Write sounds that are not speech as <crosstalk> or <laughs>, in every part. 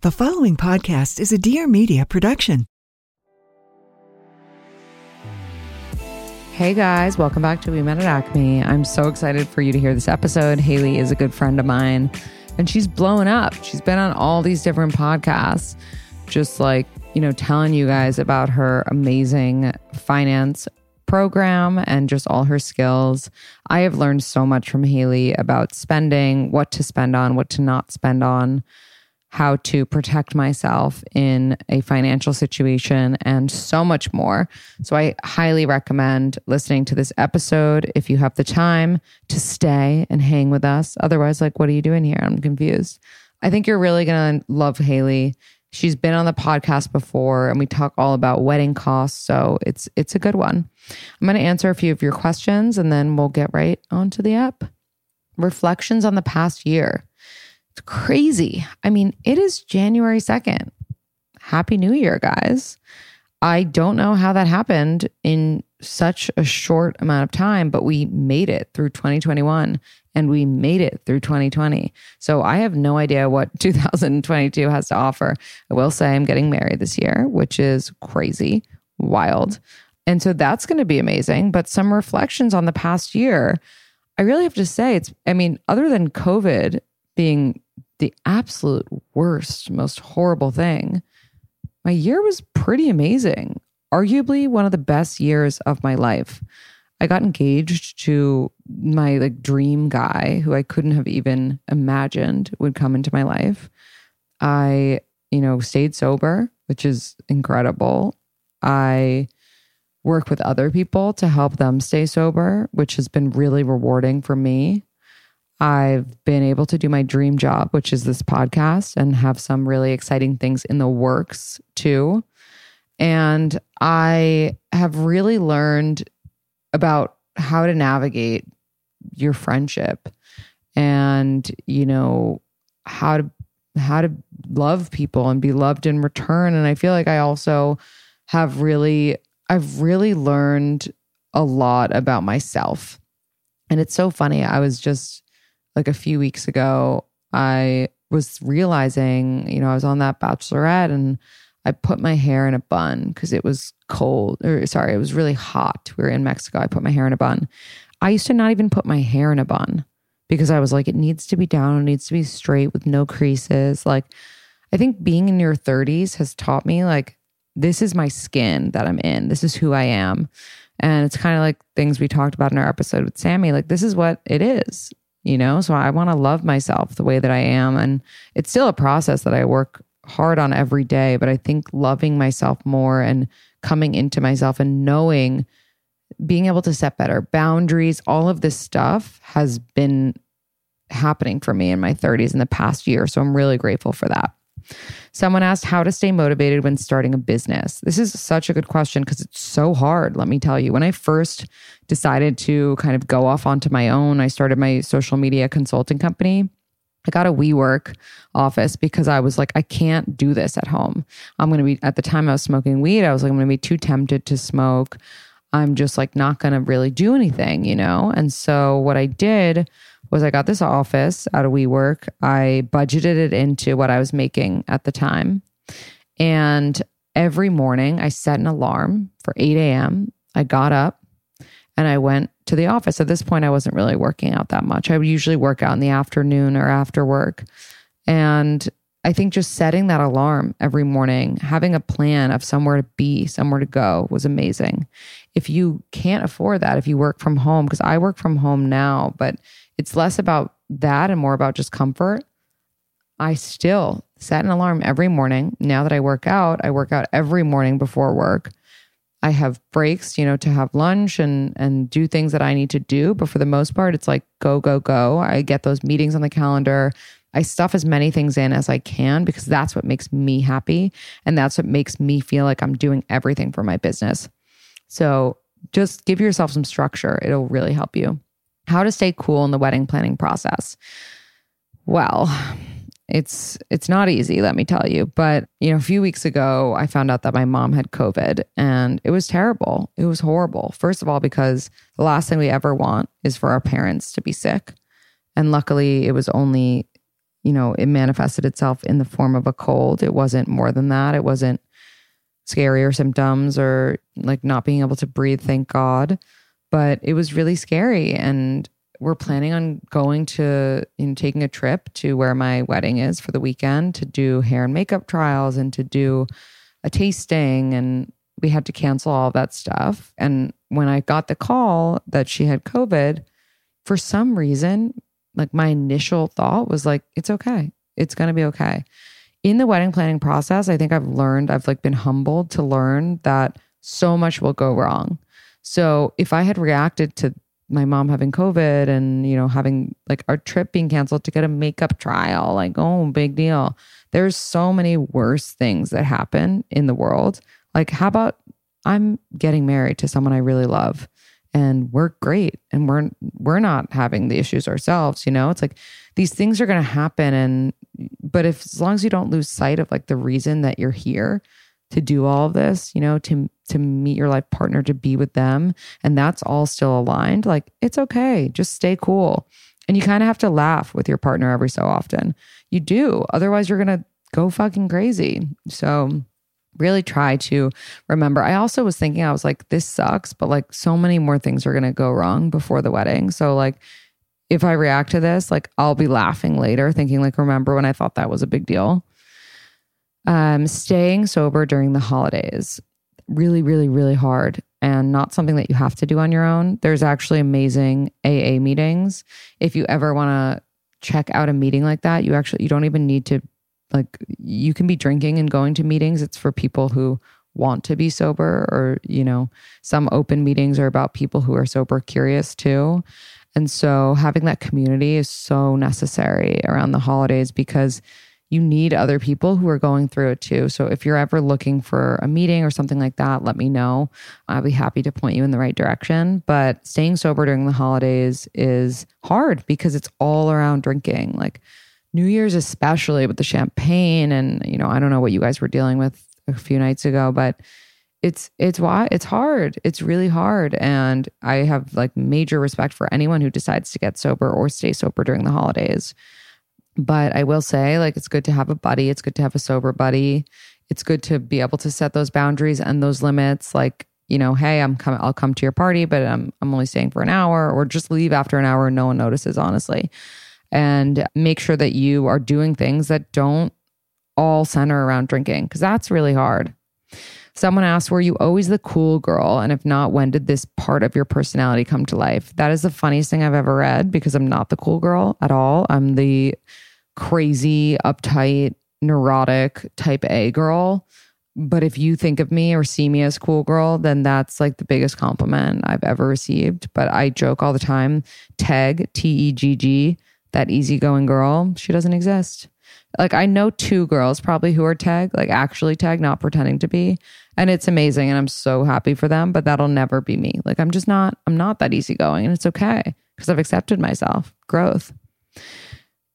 The following podcast is a Dear Media production. Hey guys, welcome back to We Met at Acme. I'm so excited for you to hear this episode. Haley is a good friend of mine and she's blown up. She's been on all these different podcasts, just like, you know, telling you guys about her amazing finance program and just all her skills. I have learned so much from Haley about spending, what to spend on, what to not spend on how to protect myself in a financial situation, and so much more. So, I highly recommend listening to this episode if you have the time to stay and hang with us. Otherwise, like, what are you doing here? I'm confused. I think you're really going to love Haley. She's been on the podcast before and we talk all about wedding costs, so it's it's a good one. I'm going to answer a few of your questions and then we'll get right onto the app. Reflections on the past year. Crazy. I mean, it is January 2nd. Happy New Year, guys. I don't know how that happened in such a short amount of time, but we made it through 2021 and we made it through 2020. So I have no idea what <laughs> 2022 has to offer. I will say I'm getting married this year, which is crazy, wild. And so that's going to be amazing. But some reflections on the past year, I really have to say, it's, I mean, other than COVID being the absolute worst, most horrible thing, my year was pretty amazing. Arguably one of the best years of my life. I got engaged to my like dream guy who I couldn't have even imagined would come into my life. I, you know, stayed sober, which is incredible. I work with other people to help them stay sober, which has been really rewarding for me. I've been able to do my dream job, which is this podcast, and have some really exciting things in the works too. And I have really learned about how to navigate your friendship and, you know, how to how to love people and be loved in return. And I feel like I also have really I've really learned a lot about myself. And it's so funny. I was just like a few weeks ago, I was realizing, you know, I was on that bachelorette and I put my hair in a bun because it was cold, or sorry, it was really hot. We were in Mexico. I put my hair in a bun. I used to not even put my hair in a bun because I was like, it needs to be down, it needs to be straight with no creases. Like, I think being in your 30s has taught me, like, this is my skin that I'm in, this is who I am. And it's kind of like things we talked about in our episode with Sammy. Like, this is what it is, you know? So I want to love myself the way that I am. And it's still a process that I work hard on every day. But I think loving myself more and coming into myself and knowing being able to set better boundaries, all of this stuff has been happening for me in my 30s in the past year. So I'm really grateful for that. Someone asked how to stay motivated when starting a business. This is such a good question because it's so hard, let me tell you. When I first decided to kind of go off onto my own, I started my social media consulting company. I got a WeWork office because I was like, I can't do this at home. I'm going to be, at the time I was smoking weed, I was like, I'm going to be too tempted to smoke. I'm just like not going to really do anything, you know? And so what I did was I got this office out of WeWork. I budgeted it into what I was making at the time. And every morning I set an alarm for 8 a.m. I got up and I went to the office. At this point, I wasn't really working out that much. I would usually work out in the afternoon or after work. And I think just setting that alarm every morning, having a plan of somewhere to be, somewhere to go was amazing. If you can't afford that, if you work from home, because I work from home now, but it's less about that and more about just comfort. I still set an alarm every morning. Now that I work out, I work out every morning before work. I have breaks, you know, to have lunch and and do things that I need to do, but for the most part it's like go go go. I get those meetings on the calendar. I stuff as many things in as I can because that's what makes me happy and that's what makes me feel like I'm doing everything for my business. So, just give yourself some structure. It'll really help you. How to stay cool in the wedding planning process. Well, it's it's not easy, let me tell you. But, you know, a few weeks ago, I found out that my mom had COVID and it was terrible. It was horrible. First of all, because the last thing we ever want is for our parents to be sick. And luckily, it was only, you know, it manifested itself in the form of a cold. It wasn't more than that. It wasn't scarier symptoms or like not being able to breathe, thank God. But it was really scary. And we're planning on going to you know taking a trip to where my wedding is for the weekend to do hair and makeup trials and to do a tasting. And we had to cancel all that stuff. And when i got the call that she had covid for some reason like my initial thought was like it's okay. It's going to be okay. In the wedding planning process i think i've learned i've like been humbled to learn that so much will go wrong so if i had reacted to my mom having COVID and, you know, having like our trip being canceled to get a makeup trial. Like, oh, big deal. There's so many worse things that happen in the world. Like, how about I'm getting married to someone I really love and we're great and we're we're not having the issues ourselves, you know? It's like these things are going to happen and but if as long as you don't lose sight of like the reason that you're here to do all of this, you know, to to meet your life partner, to be with them, and that's all still aligned, like it's okay. Just stay cool. And you kind of have to laugh with your partner every so often. You do. Otherwise, you're going to go fucking crazy. So, really try to remember. I also was thinking, I was like, this sucks, but like so many more things are going to go wrong before the wedding. So, like, if I react to this, like, I'll be laughing later, thinking, like, remember when I thought that was a big deal? Um, staying sober during the holidays really, really, really hard and not something that you have to do on your own. There's actually amazing AA meetings. If you ever want to check out a meeting like that, you actually you don't even need to like you can be drinking and going to meetings. It's for people who want to be sober or, you know, some open meetings are about people who are sober curious too. And so having that community is so necessary around the holidays because you need other people who are going through it too. So if you're ever looking for a meeting or something like that, let me know. I'll be happy to point you in the right direction. But staying sober during the holidays is hard because it's all around drinking. Like New Year's, especially with the champagne. And, you know, I don't know what you guys were dealing with a few nights ago, but it's it's why it's hard it's really hard and i have like major respect for anyone who decides to get sober or stay sober during the holidays but I will say, like, it's good to have a buddy. It's good to have a sober buddy. It's good to be able to set those boundaries and those limits. Like, you know, hey, I'm coming. I'll come to your party, but I'm I'm only staying for an hour, or just leave after an hour and no one notices. Honestly, and make sure that you are doing things that don't all center around drinking because that's really hard. Someone asked, Were you always the cool girl? And if not, when did this part of your personality come to life? That is the funniest thing I've ever read because I'm not the cool girl at all. I'm the crazy, uptight, neurotic type A girl. But if you think of me or see me as cool girl, then that's like the biggest compliment I've ever received. But I joke all the time Tegg, T E G G, that easygoing girl, she doesn't exist. Like I know two girls probably who are Tegg, like actually Tegg, not pretending to be. And it's amazing. And I'm so happy for them, but that'll never be me. Like I'm just not, I'm not that easygoing. And it's okay because I've accepted myself. Growth.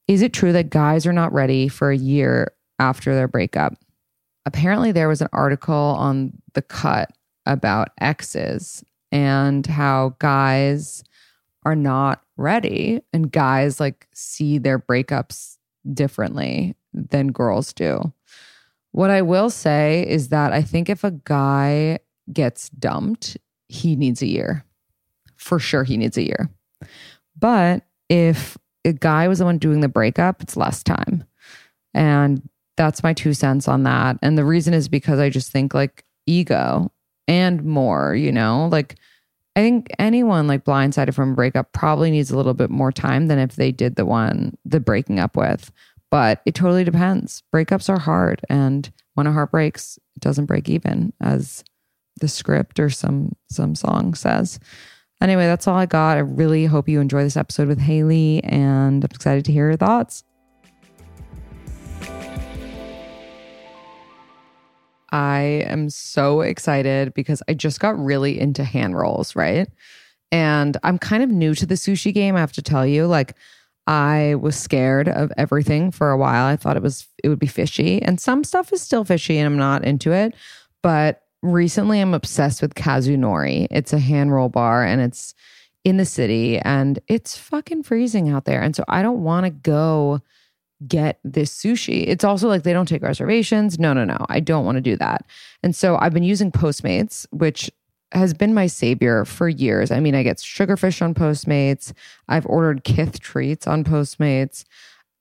Is it true that guys are not ready for a year after their breakup? Apparently, there was an article on The Cut about exes and how guys are not ready and guys like see their breakups differently than girls do. What I will say is that I think if a guy gets dumped, he needs a year. For sure, he needs a year. But if a guy was the one doing the breakup, it's less time. And that's my two cents on that. And the reason is because I just think like ego and more, you know, like I think anyone like blindsided from a breakup probably needs a little bit more time than if they did the one, the breaking up with. But it totally depends. Breakups are hard. And when a heart breaks, it doesn't break even, as the script or some some song says. Anyway, that's all I got. I really hope you enjoy this episode with Haley and I'm excited to hear your thoughts. I am so excited because I just got really into hand rolls, right? And I'm kind of new to the sushi game, I have to tell you. Like I was scared of everything for a while. I thought it was it would be fishy, and some stuff is still fishy and I'm not into it. But recently I'm obsessed with Kazunori. It's a hand roll bar and it's in the city and it's fucking freezing out there. And so I don't want to go get this sushi. It's also like they don't take reservations. No, no, no. I don't want to do that. And so I've been using Postmates, which has been my savior for years. I mean, I get sugarfish on Postmates. I've ordered Kith treats on Postmates.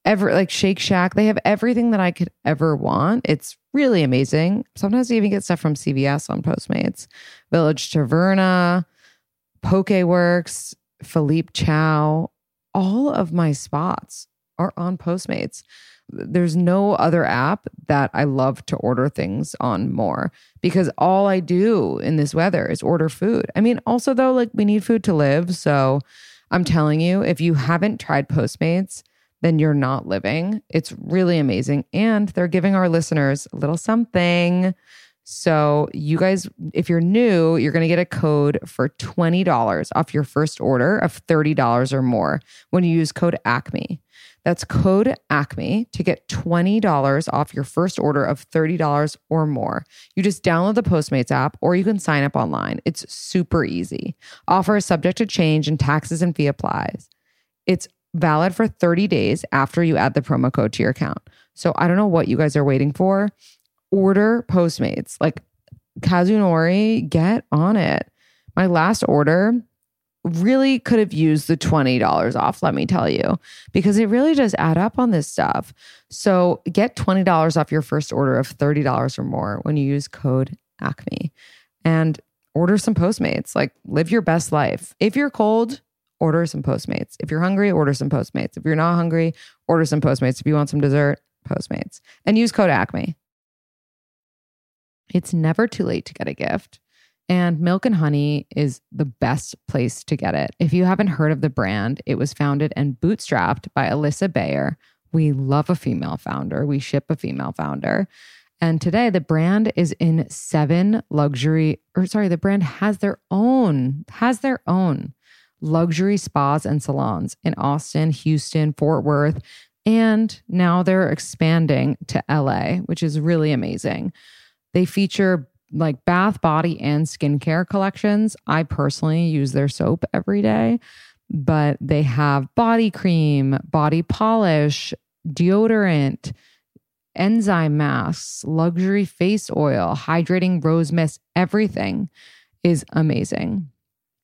Ever like Shake Shack, they have everything that I could ever want. It's really amazing. Sometimes I even get stuff from CVS on Postmates, Village Taverna, Pokeworks, Philippe Chow, all of my spots are on Postmates. There's no other app that I love to order things on more because all I do in this weather is order food. I mean, also, though, like we need food to live. So I'm telling you, if you haven't tried Postmates, then you're not living. It's really amazing. And they're giving our listeners a little something. So, you guys, if you're new, you're going to get a code for $20 off your first order of $30 or more when you use code ACME. That's code ACME to get $20 off your first order of $30 or more. You just download the Postmates app or you can sign up online. It's super easy. Offer is subject to change and taxes and fee applies. It's valid for 30 days after you add the promo code to your account. So I don't know what you guys are waiting for. Order Postmates. Like Kazunori, get on it. My last order, really could have used the $20 off, let me tell you, because it really does add up on this stuff. So get $20 off your first order of $30 or more when you use code ACME and order some Postmates. Like live your best life. If you're cold, order some Postmates. If you're hungry, order some Postmates. If you're not hungry, order some Postmates. If you want some dessert, Postmates and use code ACME. It's never too late to get a gift. And Milk and Honey is the best place to get it. If you haven't heard of the brand, it was founded and bootstrapped by Alissa Bayer. We love a female founder, we ship a female founder. And today the brand is in seven luxury, or sorry, the brand has their own, has their own luxury spas and salons in Austin, Houston, Fort Worth, and now they're expanding to LA, which is really amazing. They feature like bath, body, and skincare collections. I personally use their soap every day, but they have body cream, body polish, deodorant, enzyme masks, luxury face oil, hydrating rose mist. Everything is amazing.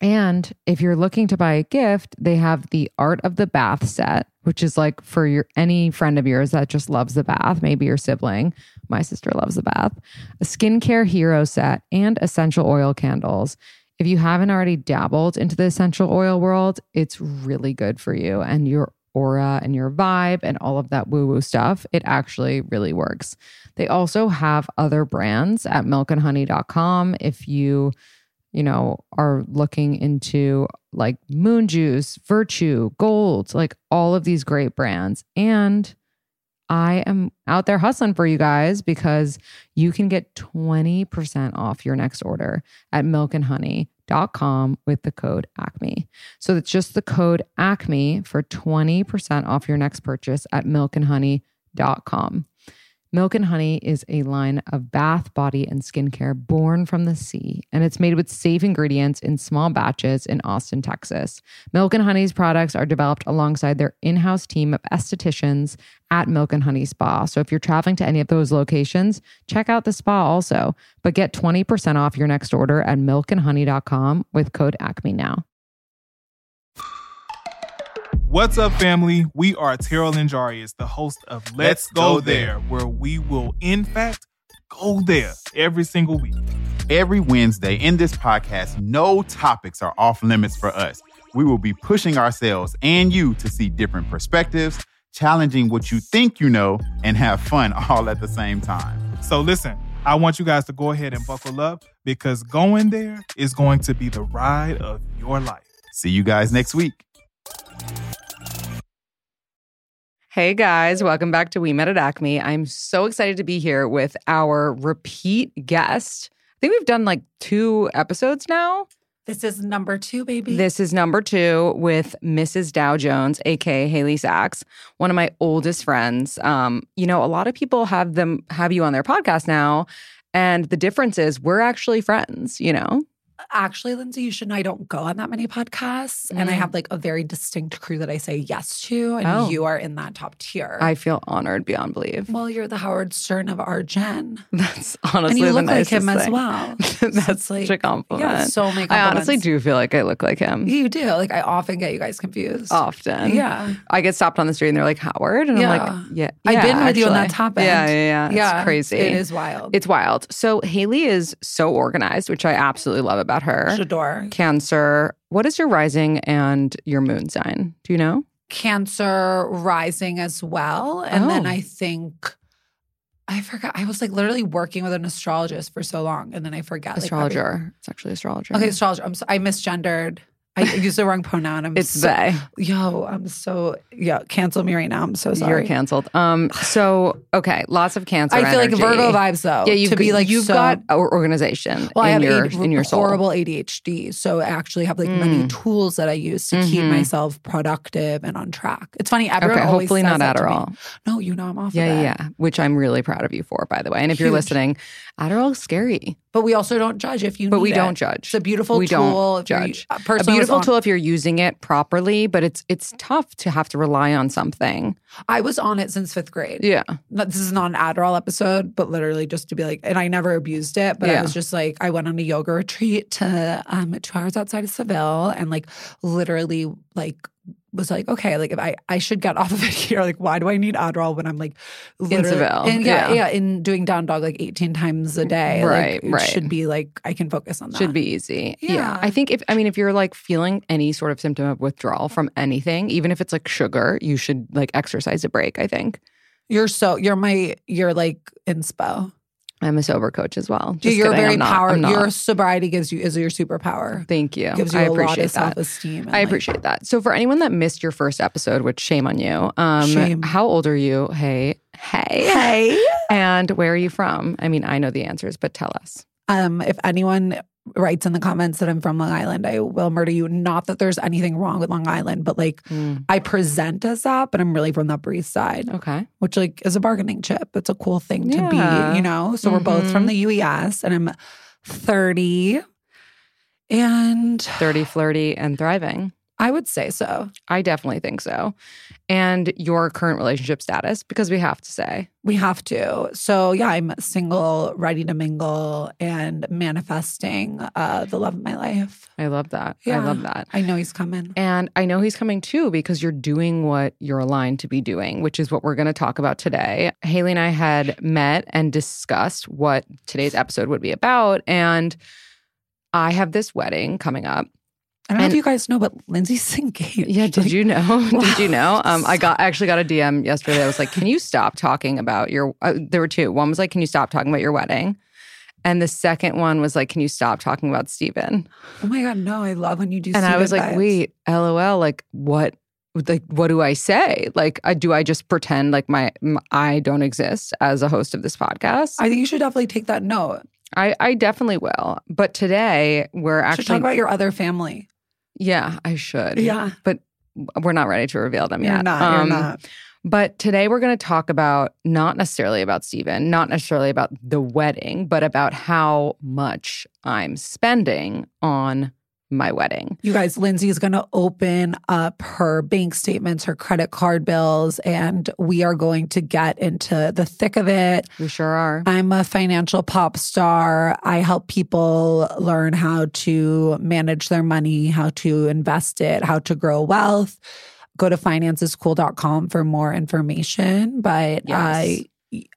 And if you're looking to buy a gift, they have the Art of the Bath set, which is like for your any friend of yours that just loves the bath, maybe your sibling. My sister loves the bath. A skincare hero set and essential oil candles. If you haven't already dabbled into the essential oil world, it's really good for you and your aura and your vibe and all of that woo woo stuff. It actually really works. They also have other brands at milkandhoney.com. If you you know, are looking into like Moon Juice, Virtue, Gold, like all of these great brands. And I am out there hustling for you guys because you can get 20% off your next order at milkandhoney.com with the code ACME. So it's just the code ACME for 20% off your next purchase at milkandhoney.com. Milk and Honey is a line of bath, body, and skincare born from the sea, and it's made with safe ingredients in small batches in Austin, Texas. Milk and Honey's products are developed alongside their in house team of estheticians at Milk and Honey Spa. So if you're traveling to any of those locations, check out the spa also, but get 20% off your next order at milkandhoney.com with code ACME now. What's up, family? We are Terrell and Jarius, the host of Let's, Let's Go, Go there, There. where we will, in fact, go there every single week. Every Wednesday in this podcast, no topics are off limits for us. We will be pushing ourselves and you to see different perspectives, challenging what you think you know, and have fun <laughs> all at the same time. So, listen, I want you guys to go ahead and buckle up because going there is going to be the ride of your life. See you guys next week. Hey guys, welcome back to We Met at Acme. I'm so excited to be here with our repeat guest. I think we've done like two episodes now. This is number two, baby. This is number two with Mrs. Dow Jones, aka Haley Sacks, one of my oldest friends. Um, you know, a lot of people have them have you on their podcast now, and the difference is we're actually friends. You know, Actually, Lindsay, you should know I don't go on that many podcasts. And I Mm. have like a very distinct crew that I say yes to. And Oh. you are in that top tier. I feel honored beyond belief. well, you're the Howard Stern of our gen. <laughs> That's honestly and you look like him as well. <laughs> That's So such a compliment. Yeah, so many I honestly do feel like I look like him You do. Like I often get you guys confused. often. Yeah. I get stopped on the street and they're like Howard, and Yeah. I'm like, yeah, I've yeah, been with you on that actually. top. Yeah, yeah, yeah. It's crazy. It is wild. It's wild. So Haley is so organized, which I absolutely love about her. Shador. Cancer. What is your rising and your moon sign? Do you know? Cancer rising as well. And then Oh. I think I forgot. I was like literally working with an astrologist for so long. And then I forgot. like, Astrologer. it's actually astrologer. Okay, astrologer. I'm so, I misgendered. I used the wrong pronoun. I'm It's so, they. Yo, I'm so yeah. Cancel me right now. I'm so sorry. You're canceled. Um. So okay, lots of cancer. I feel like. Virgo vibes though. Yeah, you've to be like you've so- got or- organization Well, I in have your AD in your soul. horrible ADHD, so I actually have like many Mm. tools that I use to keep Mhm. myself productive and on track. It's funny. Everyone Okay, always hopefully not that to me. Adderall. No, you know I'm off. Yeah, of yeah, yeah. Which I'm really proud of you for, by the way. And if you're listening, Adderall is scary, But we also don't judge if you. Know. But we need don't judge. It's a beautiful we tool. Don't if you're- judge. A was beautiful tool if you're using it properly, but it's it's tough to have to rely on something. I was on it since fifth grade. Yeah. This is not an Adderall episode, but literally just to be like, and I never abused it, but Yeah. I was just like, I went on a yoga retreat to um two hours outside of Seville and like literally like was like, okay, like if I I should get <laughs> off of it here. Like, why do I need Adderall when I'm like literally Seville, And yeah, yeah. yeah, in doing down dog like 18 times a day. Like, Right, it right. should be like I can focus on that. Should be easy. Yeah. Yeah. I think if I mean if you're like feeling any sort of symptom of withdrawal from anything, even if it's like sugar, you should like exercise a break, I think. You're so you're my you're like inspo. I'm a sober coach as well. Just you're kidding, very I'm not- power. I'm not. Your sobriety gives you is your superpower. Thank you. Gives you I a lot appreciate of that. self esteem. I appreciate that. So for anyone that missed your first episode, which shame on you. Um Shame. how old are you? Hey. Hey. Hey. <laughs> And where are you from? I mean, I know the answers, but tell us. Um, if anyone writes in the comments that I'm from Long Island, I will murder you. Not that there's anything wrong with Long Island, but like Mm. I present as that, but I'm really from the Upper East Side, Okay. which like is a bargaining chip. It's a cool thing to Yeah. be, you know. So we're both from Mhm. the UES, and I'm 30, and 30, flirty, and thriving. I would say so. I definitely think so. And your current relationship status, because we have to say. We have to. So yeah, I'm single, ready to mingle, and manifesting uh, the love of my life. I love that. Yeah. I love that. I know he's coming. And I know he's coming too because you're doing what you're aligned to be doing, which is what we're going to talk about today. Haley and I had met and discussed what today's episode would be about. And I have this wedding coming up. I don't know if you guys know, but Lindsay's <laughs> engaged. Yeah, did Like, you know? <laughs> Did you know? Um, I got I actually got a DM yesterday. I was like, "Can you stop talking about your?" Uh, there were two. One was like, "Can you stop talking about your wedding?" And the second one was like, "Can you stop talking about Steven? Oh my god, no! I love when you do. And I was like, vibes. "Wait, lol. Like what?" Like what do I say? Like, I, do I just pretend like my, I don't exist as a host of this podcast? I think you should definitely take that note. I, I definitely will. But today we're Should actually talk about your other family. Yeah, I should. Yeah. but we're not ready to reveal them You're yet. not. You're Um, not. But today we're going to talk about not necessarily about Steven, not necessarily about the wedding, but about how much I'm spending on my wedding. You guys, Lindsay is going to open up her bank statements, her credit card bills, and we are going to get into the thick of it. We sure are. I'm a financial pop star. I help people learn how to manage their money, how to invest it, how to grow wealth. go to financeschool.com for more information. But I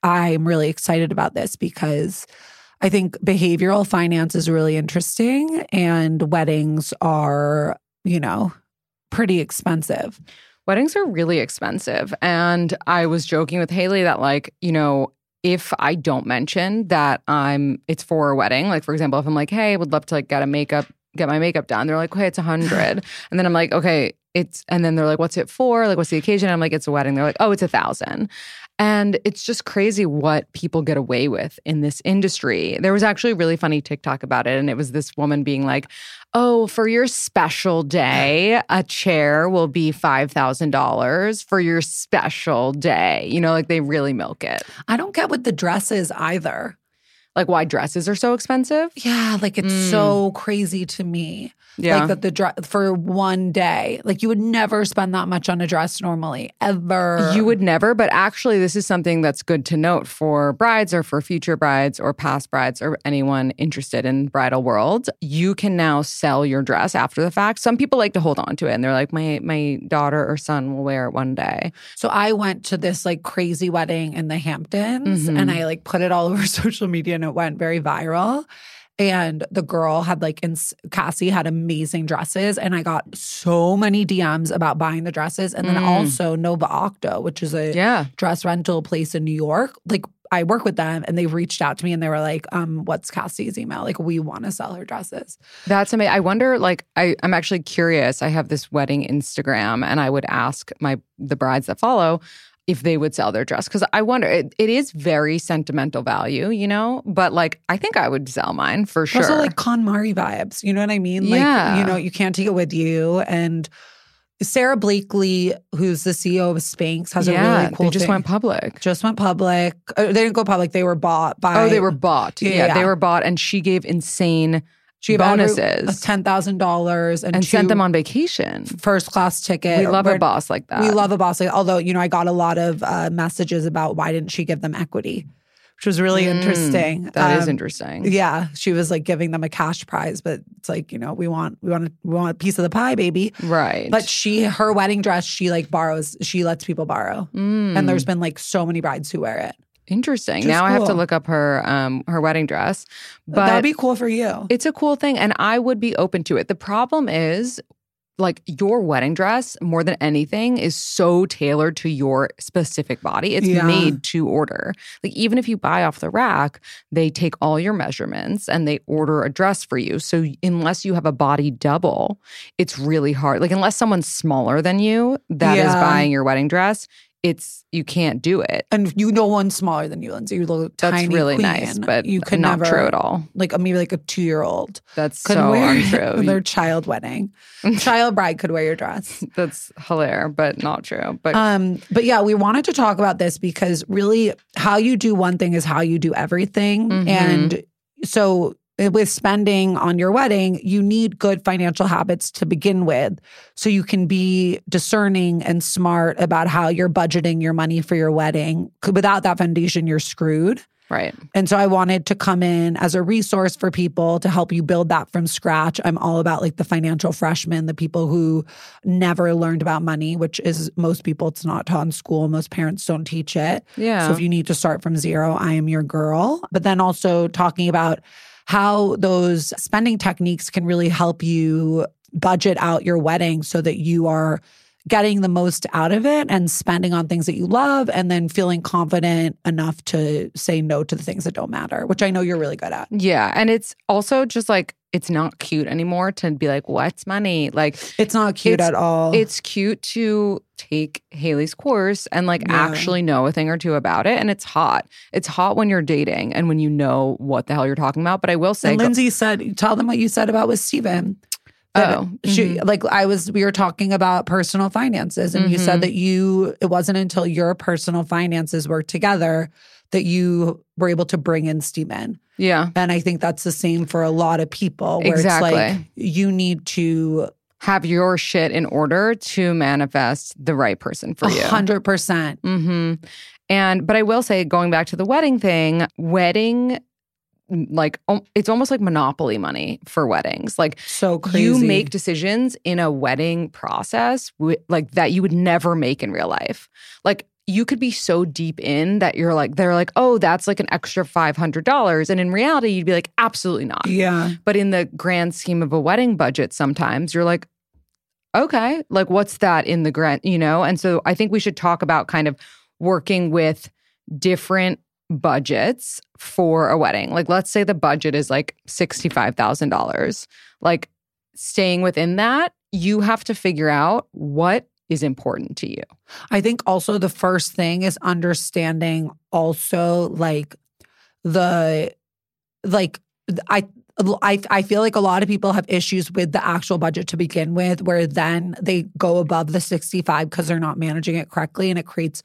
I'm really excited about this because I think behavioral finance is really interesting and weddings are, you know, pretty expensive. Weddings are really expensive. And I was joking with Haley that, like, you know, if I don't mention that I'm it's for a wedding, like for example, if I'm like, hey, I would love to like get a makeup, get my makeup done, they're like, okay, it's a hundred. <laughs> and then I'm like, okay, it's and then they're like, what's it for? Like, what's the occasion? I'm like, it's a wedding. They're like, oh, it's a thousand. And it's just crazy what people get away with in this industry. There was actually a really funny TikTok about it. And it was this woman being like, Oh, for your special day, a chair will be $5,000 for your special day. You know, like they really milk it. I don't get what the dress is either. Like why dresses are so expensive? Yeah, like it's Mm. so crazy to me. Yeah. Like that the dress for one day. Like you would never spend that much on a dress normally, ever. You would never, but actually, this is something that's good to note for brides or for future brides or past brides or anyone interested in bridal world. You can now sell your dress after the fact. Some people like to hold on to it and they're like, my my daughter or son will wear it one day. So I went to this like crazy wedding in the Hamptons Mhm. and I like put it all <laughs> over social media and it went very viral. And the girl had like, ins- Cassie had amazing dresses. And I got so many DMs about buying the dresses. And then Mm. also Nova Octo, which is a Yeah. dress rental place in New York. Like, I work with them and they reached out to me and they were like, um, what's Cassie's email? Like, we want to sell her dresses. That's amazing. I wonder, like, I, I'm actually curious. I have this wedding Instagram, and I would ask my the brides that follow if they would sell their dress because I wonder. It, it is very sentimental value, you know. But like, I think I would sell mine for sure. Also, like KonMari vibes. You know what I mean? Like, Yeah. you know, you can't take it with you. And Sara Blakely, who's the CEO of Spanx, has yeah, a really cool they just thing. went public. just went public. Uh, they didn't go public. They were bought by. Oh, they were bought. Yeah, Yeah, yeah. they were bought, and she gave insane she bonuses ten thousand dollars and, and sent them on vacation. first class ticket. We love We're- a boss like that. We love a boss. Like, although you know, I got a lot of uh, messages about why didn't she give them equity, which was really Mm, interesting. That is Um, interesting. Yeah, she was like giving them a cash prize, but it's like you know we want we want a, we want a piece of the pie, baby. Right. But she her wedding dress she like borrows she lets people borrow, Mm, and there's been like so many brides who wear it. Interesting. Just Now I have to look up her um her wedding dress. But That'd be cool for you. It's a cool thing, and I would be open to it. The problem is, like, your wedding dress, more than anything, is so tailored to your specific body. It's Yeah. made to order. Like, even if you buy off the rack, they take all your measurements and they order a dress for you. So, unless you have a body double, it's really hard. Like, unless someone's smaller than you that is Yeah. buying your wedding dress, it's you can't do it. and you know one smaller than you, Lindsay. A little That's tiny really queen. nice, but you could not never true at all. Like maybe like a two year old That's could so wear untrue. <laughs> their child wedding. <laughs> child bride could wear your dress. <laughs> That's hilarious, but not true. But Um, but yeah, we wanted to talk about this because really how you do one thing is how you do everything. Mhm. And so with spending on your wedding, you need good financial habits to begin with so you can be discerning and smart about how you're budgeting your money for your wedding. Without that foundation, you're screwed. right. And so I wanted to come in as a resource for people to help you build that from scratch. I'm all about like the financial freshmen, the people who never learned about money, which is most people, it's not taught in school. Most parents don't teach it. Yeah. So if you need to start from zero, I am your girl. But then also talking about how those spending techniques can really help you budget out your wedding so that you are getting the most out of it and spending on things that you love and then feeling confident enough to say no to the things that don't matter, which I know you're really good at. Yeah. And it's also just like, it's not cute anymore to be like, what's money? Like, It's not cute It's- at all. it's cute to take Haley's course and like Yeah. actually know a thing or two about it. And it's hot. It's hot when you're dating and when you know what the hell you're talking about. But I will say, and Lindsay said, tell them what you said about with Steven. Oh, she like I was we were talking about personal finances and you Mhm. said that you it wasn't until your personal finances were together that you were able to bring in Steven. yeah, And I think that's the same for a lot of people where it's like Exactly. you need to have your shit in order to manifest the right person for you. hundred percent. Mm hmm. And but I will say, going back to the wedding thing, wedding like um, it's almost like monopoly money for weddings. Like So crazy. you make decisions in a wedding process like that you would never make in real life. Like you could be so deep in that you're like they're like, "Oh, that's like an extra $500." And in reality, you'd be like, "Absolutely not." Yeah. But in the grand scheme of a wedding budget, sometimes you're like, okay, like what's that in the grand, you know? And so I think we should talk about kind of working with different budgets for a wedding. Like, let's say the budget is like $65,000. Like, staying within that, you have to figure out what is important to you. I think also the first thing is understanding also like the like I I I feel like a lot of people have issues with the actual budget to begin with where then they go above the 65 because they're not managing it correctly and it creates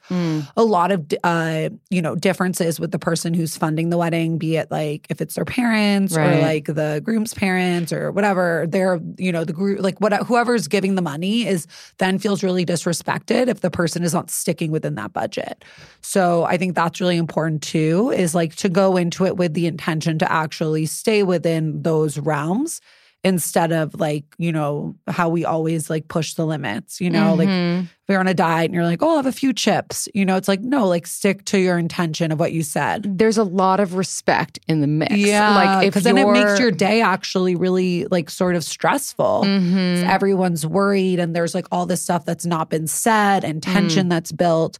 a lot of uh you know differences with the person who's funding the wedding be it like if it's their parents or like the groom's parents or whatever they're you know the group like what whoever's giving the money is then feels really disrespected if the person is not sticking within that budget. So i think that's really important too is like to go into it with the intention to actually stay within those realms instead of like you know how we always like push the limits you know like Mhm. if you're on a diet and you're like, oh, I'll have a few chips. You know, it's like, no, like stick to your intention of what you said. there's a lot of respect in the mix. yeah like if because then it makes your day actually really like sort of stressful. Mhm. Everyone's worried, and there's like all this stuff that's not been said and tension that's built.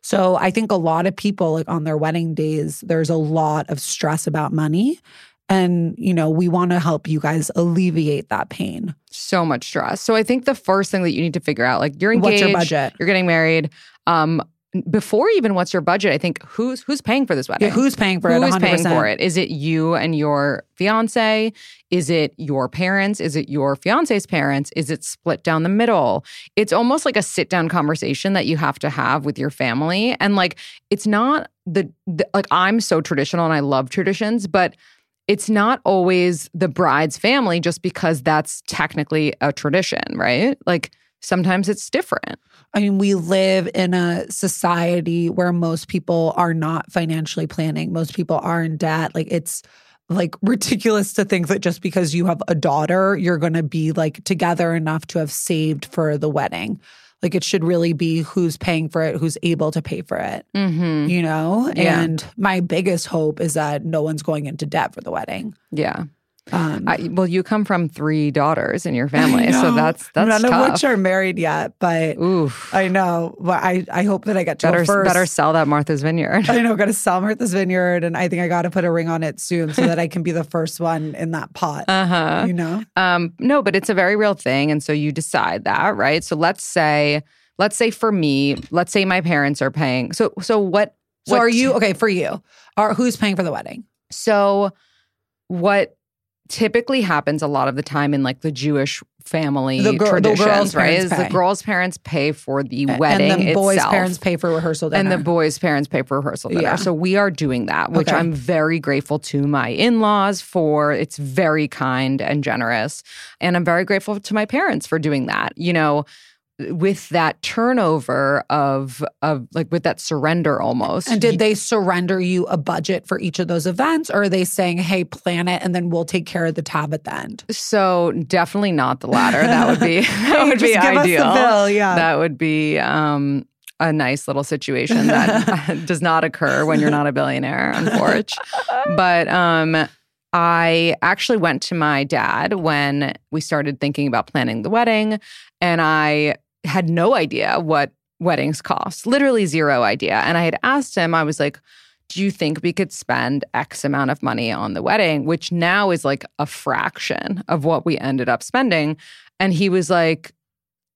So I think a lot of people, like on their wedding days, there's a lot of stress about money. And, you know, we want to help you guys alleviate that pain. so much stress. So I think the first thing that you need to figure out, like you're What's engaged, your budget? you're getting married. Um, before even what's your budget, I think who's who's paying for this wedding? Yeah, who's paying for it? Who's paying for it? Is it you and your fiance? Is it your parents? Is it your fiance's parents? Is it split down the middle? It's almost like a sit down conversation that you have to have with your family. And like, it's not the, the like, I'm so traditional and I love traditions, but it's not always the bride's family just because that's technically a tradition, right? Like, sometimes it's different. I mean, we live in a society where most people are not financially planning. Most people are in debt. Like it's like <laughs> ridiculous to think that just because you have a daughter, you're going to be like together enough to have saved for the wedding. Like it should really be who's paying for it, who's able to pay for it, Mm-hmm. you know? Yeah. And my biggest hope is that no one's going into debt for the wedding. Yeah. Um, I, well, you come from three daughters in your family, so that's that's none tough. of which are married yet, but Oof. I know. But I, I hope that I get to better first. better sell that Martha's Vineyard. I know, <laughs> got to sell Martha's Vineyard, and I think I got to put a ring on it soon so that I can be the first one in that pot. Uh huh. you know, Um, no, but it's a very real thing, and so you decide that, right? So let's say, let's say for me, let's say my parents are paying. So so what? so what are you okay for you? Are who's paying for the wedding? So what typically happens a lot of the time in like the Jewish family The girl- the girl's right? Is the girl's parents pay for the wedding and the boys' itself. parents pay for rehearsal dinner. and the boys' parents pay for rehearsal dinner. Yeah. So we are doing that, which Okay. I'm very grateful to my in-laws for. It's very kind and generous, and I'm very grateful to my parents for doing that. You know, with that turnover of of like with that surrender almost. And did they surrender you a budget for each of those events, or are they saying, "Hey, plan it, and then we'll take care of the tab at the end"? So definitely not the latter. That would be <laughs> that would Just be give us the ideal. bill, yeah. that would be um, a nice little situation that <laughs> does not occur when you're not a billionaire, <laughs> unfortunately. but um, I actually went to my dad when we started thinking about planning the wedding, and I had no idea what weddings cost. Literally zero idea. And I had asked him. I was like do you think we could spend X amount of money on the wedding, which now is like a fraction of what we ended up spending? And he was like,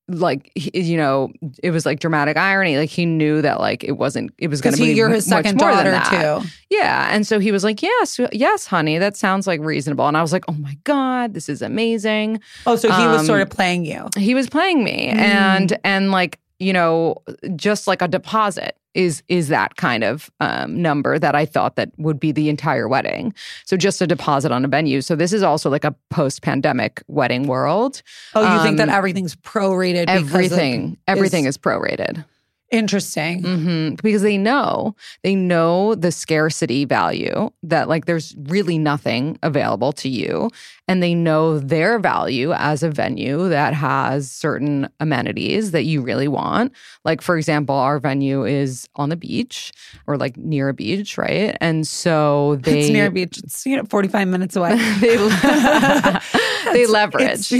like he- you know, it was like dramatic irony. Like he knew that like it wasn't, it was going to be you're his second more than daughter too. Yeah, and so he was like, "Yes, yes, honey, that sounds like reasonable." And I was like, "Oh my god, this is amazing." Oh, so he was Um, sort of playing you. He was playing me, Mm. and and like you know, just like a deposit is is that kind of um, number that I thought that would be the entire wedding. So just a deposit on a venue. So this is also like a post pandemic wedding world. Oh, you think that Um, everything's prorated? Everything, everything is prorated. Interesting. hmm Because they know, they know the scarcity value that like there's really nothing available to you. And they know their value as a venue that has certain amenities that you really want. Like, for example, our venue is on the beach or like near a beach, right? And so they <laughs> it's near a beach. It's you know 45 minutes away. <laughs> they, <laughs> they leverage.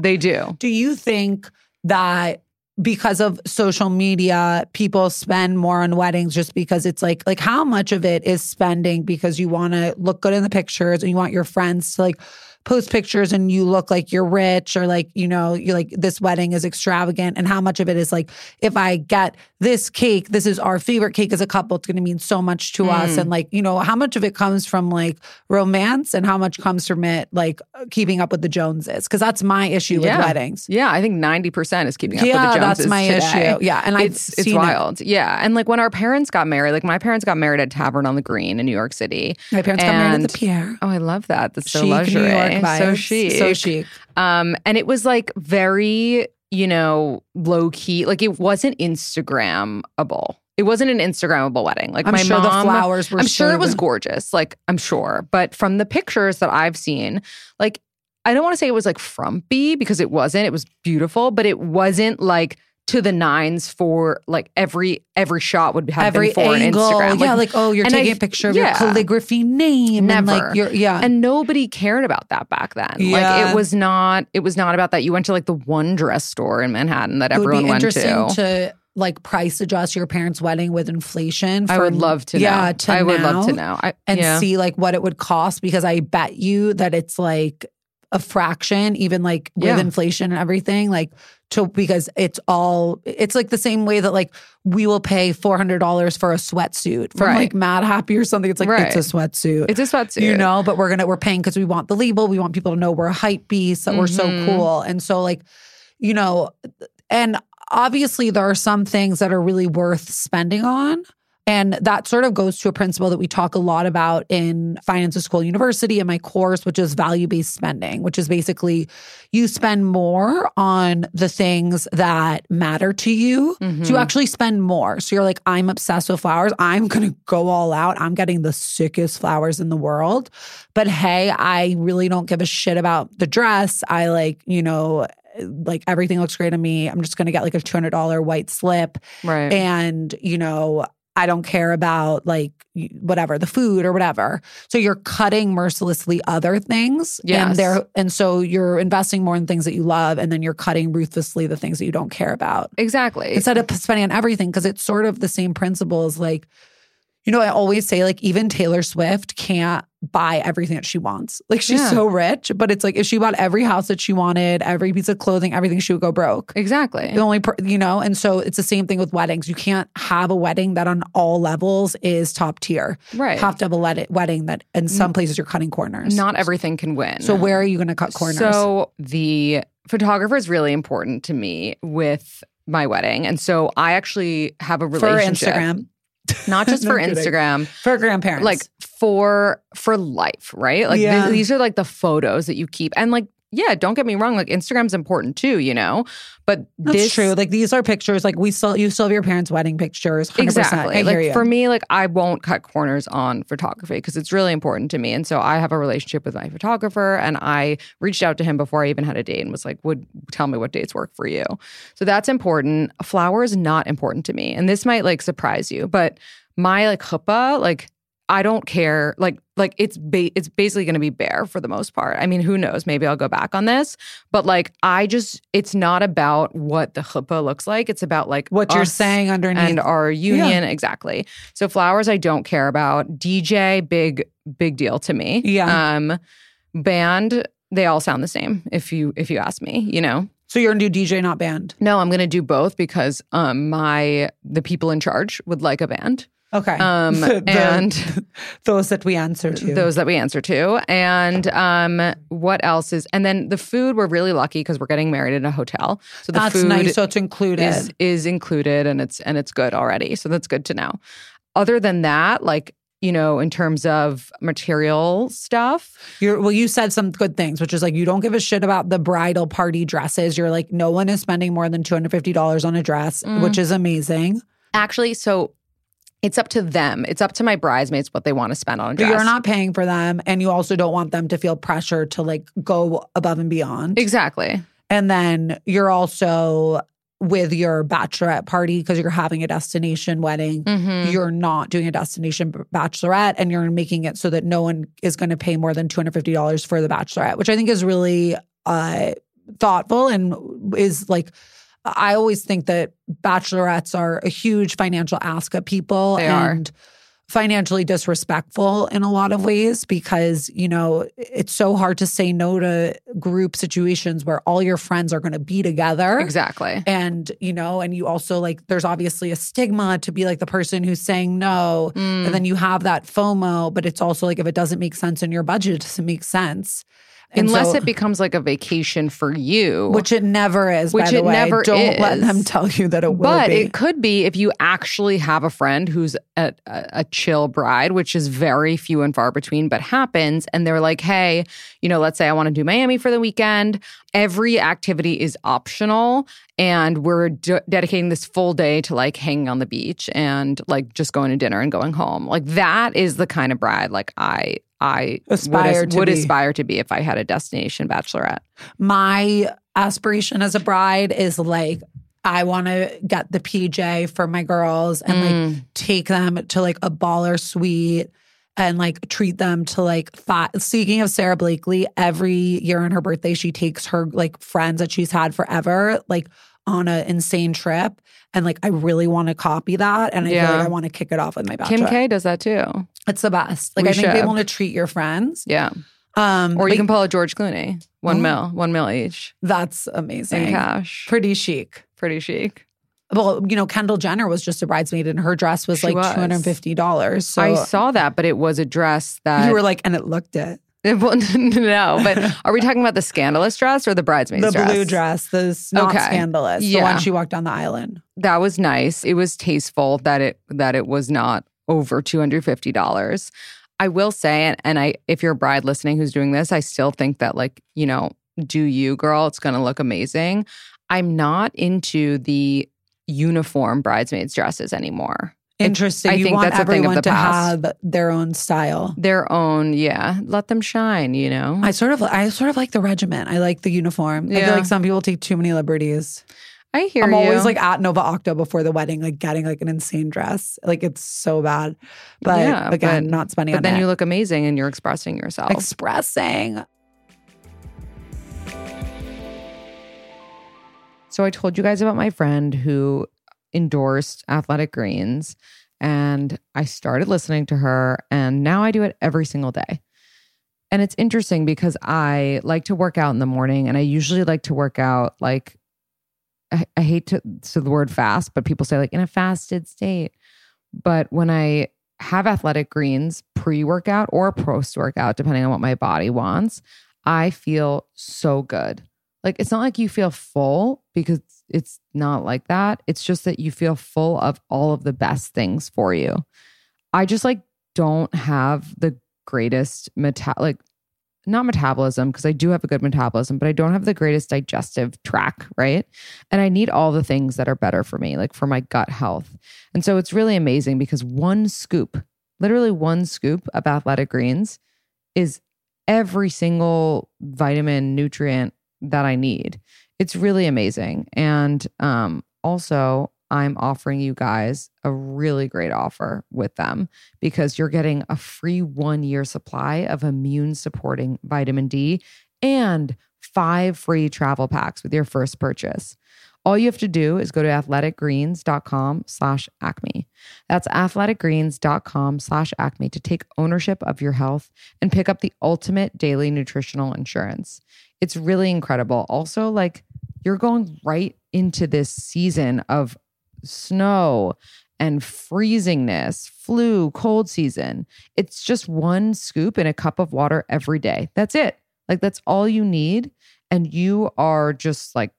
They do. Do you think that because of social media, people spend more on weddings just because it's like like how much of it is spending because you want to look good in the pictures and you want your friends to like post pictures and you look like you're rich or like you know you're like this wedding is extravagant and how much of it is like if i get this cake this is our favorite cake as a couple it's going to mean so much to us and mm. like you know how much of it comes from like romance and how much comes from it like keeping up with the joneses because that's my issue Yeah. with weddings Yeah, I think 90% is keeping up yeah, with the Joneses that's my today. issue. Yeah, and I've it's it's seen it. wild. Yeah, and like when our parents got married, like my parents got married at Tavern on the Green in New York City. My parents got married at the Pierre. Oh, I love that. That's so Chic New luxury, York so vibes. chic, So chic. Um, and it was like very, you know, low key. Like it wasn't Instagrammable. It wasn't an Instagrammable wedding. Like I'm my sure the flowers were I'm sure it was gorgeous. Like I'm sure, but from the pictures that I've seen, like I don't want to say it was like frumpy because it wasn't. It was beautiful, but it wasn't like to the nines for like every every shot would have Every been for angle, an Instagram. yeah, like oh, you're taking I- a picture of yeah. your calligraphy name, and like yeah, and nobody cared about that back then. Like it was not it was not about that. You went to like the one dress store in Manhattan that it everyone be went interesting to. to like price adjust your parents' wedding with inflation. I would love to know. yeah, to I would love to know. I, and yeah. see like what it would cost because I bet you that it's like a fraction, even like with inflation and everything, like to because it's all it's like the same way that like we will pay four hundred dollars for a sweatsuit from Right. like Madhappy or something. It's like Right. it's a sweatsuit. It's a sweatsuit. you know, but we're gonna we're paying because we want the label. We want people to know we're a hype beast, that we're so Mhm. cool. And so like, you know, and obviously there are some things that are really worth spending on. And that sort of goes to a principle that we talk a lot about in Finance School University in my course, which is value based spending, which is basically you spend more on the things that matter to you. So you mm-hmm. actually spend more. So you're like, I'm obsessed with flowers. I'm going to go all out. I'm getting the sickest flowers in the world. But hey, I really don't give a shit about the dress. I like, you know, like everything looks great on me. I'm just going to get like a $200 white slip right. and you know i don't care about like whatever the food or whatever so you're cutting mercilessly other things Yes. and there and so you're investing more in things that you love and then you're cutting ruthlessly the things that you don't care about exactly. instead of spending on everything because it's sort of the same principle as like you know i always say like even taylor swift can't buy everything that she wants like she's Yeah. so rich but it's like if she bought every house that she wanted every piece of clothing everything she would go broke exactly. the only, per, you know, and so it's the same thing with weddings. You can't have a wedding that on all levels is top tier. Right. You have to have a led- wedding that in some places you're cutting corners. Not everything can win. So where are you going to cut corners? So the photographer is really important to me with my wedding. And so I actually have a for relationship. Instagram, <laughs> Not just No for kidding. Instagram. for grandparents, like for for life, right? Like th- these are like the photos that you keep, and like yeah, don't get me wrong, like Instagram's important too, you know. But that's this true. Like these are pictures. Like we still, you still have your parents' wedding pictures. 100%. exactly. I like for me, like I won't cut corners on photography because it's really important to me, and so I have a relationship with my photographer, and I reached out to him before I even had a date and was like, "Would tell me what dates work for you." So that's important. Flower is not important to me, and this might like surprise you, but my like chuppah, like I don't care. Like like it's ba- it's basically going to be bare for the most part. I mean, who knows? Maybe I'll go back on this, but like I just it's not about what the chuppah looks like. It's about like what you're saying underneath. and our union exactly. So flowers I don't care about. DJ big big deal to me. Yeah. Um band they all sound the same if you if you ask me, you know. so you're to do DJ, not band. No, I'm going to do both because um my the people in charge would like a band. Okay. Um, <laughs> The- the- and- <laughs> those that we answer to. Those that we answer to. And um what else is and then the food we're really lucky because we're getting married in a hotel. So the That's food nice. So it's included. is is included and it's and it's good already. So that's good to know. Other than that, like, you know, in terms of material stuff, You're well, you said some good things, which is like you don't give a shit about the bridal party dresses. You're like, no one is spending more than two hundred fifty dollars on a dress, Mm. which is amazing. Actually, so it's up to them. It's up to my bridesmaids what they want to spend on a dress. you're not paying for them, and you also don't want them to feel pressure to like go above and beyond. exactly. And then you're also with your bachelorette party because you're having a destination wedding. Mhm. You're not doing a destination bachelorette, and you're making it so that no one is going to pay more than two hundred fifty dollars for the bachelorette, which I think is really uh, thoughtful and is like. I always think that bachelorettes are a huge financial ask of people They are. and financially disrespectful in a lot of ways because, you know, it's so hard to say no to group situations where all your friends are going to be together. Exactly. And, you know, and you also like, there's obviously a stigma to be like the person who's saying no. Mm. And then you have that FOMO, but it's also like if it doesn't make sense in your budget, it doesn't make sense. And Unless so- it becomes like a vacation for you. which it never is, Which by the it way. never Don't let is. them tell you that it will but be. it could be if you actually have a friend who's a, a, a chill bride, which is very few and far between, but happens. And they're like, hey, you know, let's say I want to do Miami for the weekend. Every activity is optional. And we're de- dedicating this full day to like hanging on the beach and like just going to dinner and going home. Like that is the kind of bride like I. I Aspire would, would aspire to be if I had a destination bachelorette. my aspiration as a bride is like I want to get the PJ for my girls and Mm. like take them to like a baller suite and like treat them to like five. Speaking of Sara Blakely, every year on her birthday, she takes her like friends that she's had forever, like on an insane trip. And like, I really want to copy that. And I feel like I want to kick it off with my bachelor. Kim K does that too. It's the best. Like, We I think should. they want to treat your friends. Yeah. Um, Or you but can pull a George Clooney. One Oh. mil, one mil each That's in amazing. cash. Pretty chic. Pretty chic. Well, you know, Kendall Jenner was just a bridesmaid and her dress was She like was. $250. So I saw that, but it was a dress that you were like, and it looked it. Well, <laughs> no, but <laughs> are we talking about the scandalous dress or the bridesmaid's The dress? blue dress, the not Okay. scandalous, the one she walked down the island. That was nice. It was tasteful that it that it was not over two hundred fifty dollars. I will say, and, and I, if you're a bride listening who's doing this, I still think that like you know, do you, girl? It's going to look amazing. I'm not into the uniform bridesmaids dresses anymore. Interesting. I you think want that's a thing of everyone the to past. have their own style. Their own, yeah. Let them shine. You know. I sort of I sort of like the regiment. I like the uniform. I feel like some people take too many liberties. I hear I'm you. always like at Nova Octo before the wedding, like getting like an insane dress. Like it's so bad. But Yeah, again, but- not spending but then it. you look amazing and you're expressing yourself. expressing. So I told you guys about my friend who endorsed Athletic Greens and I started listening to her and now I do it every single day. And it's interesting because I like to work out in the morning and I usually like to work out like I, I hate to say the word fast, but people say like in a fasted state. But when I have athletic greens pre-workout or post-workout, depending on what my body wants, I feel so good. Like it's not like you feel full because it's not like that. It's just that you feel full of all of the best things for you. I just like don't have the greatest meta like not metabolism because I do have a good metabolism, but I don't have the greatest digestive track, right? And I need all the things that are better for me, like for my gut health. And so it's really amazing because one scoop, literally one scoop of athletic greens is every single vitamin, nutrient that I need. It's really amazing. And um, also, I'm offering you guys a really great offer with them because you're getting a free one year supply of immune supporting vitamin D and five free travel packs with your first purchase. All you have to do is go to athleticgreens.com slash acme. That's athleticgreens.com slash acme to take ownership of your health and pick up the ultimate daily nutritional insurance. It's really incredible. Also, like you're going right into this season of snow and freezingness, flu, cold season. It's just one scoop in a cup of water every day. That's it. Like that's all you need. And you are just like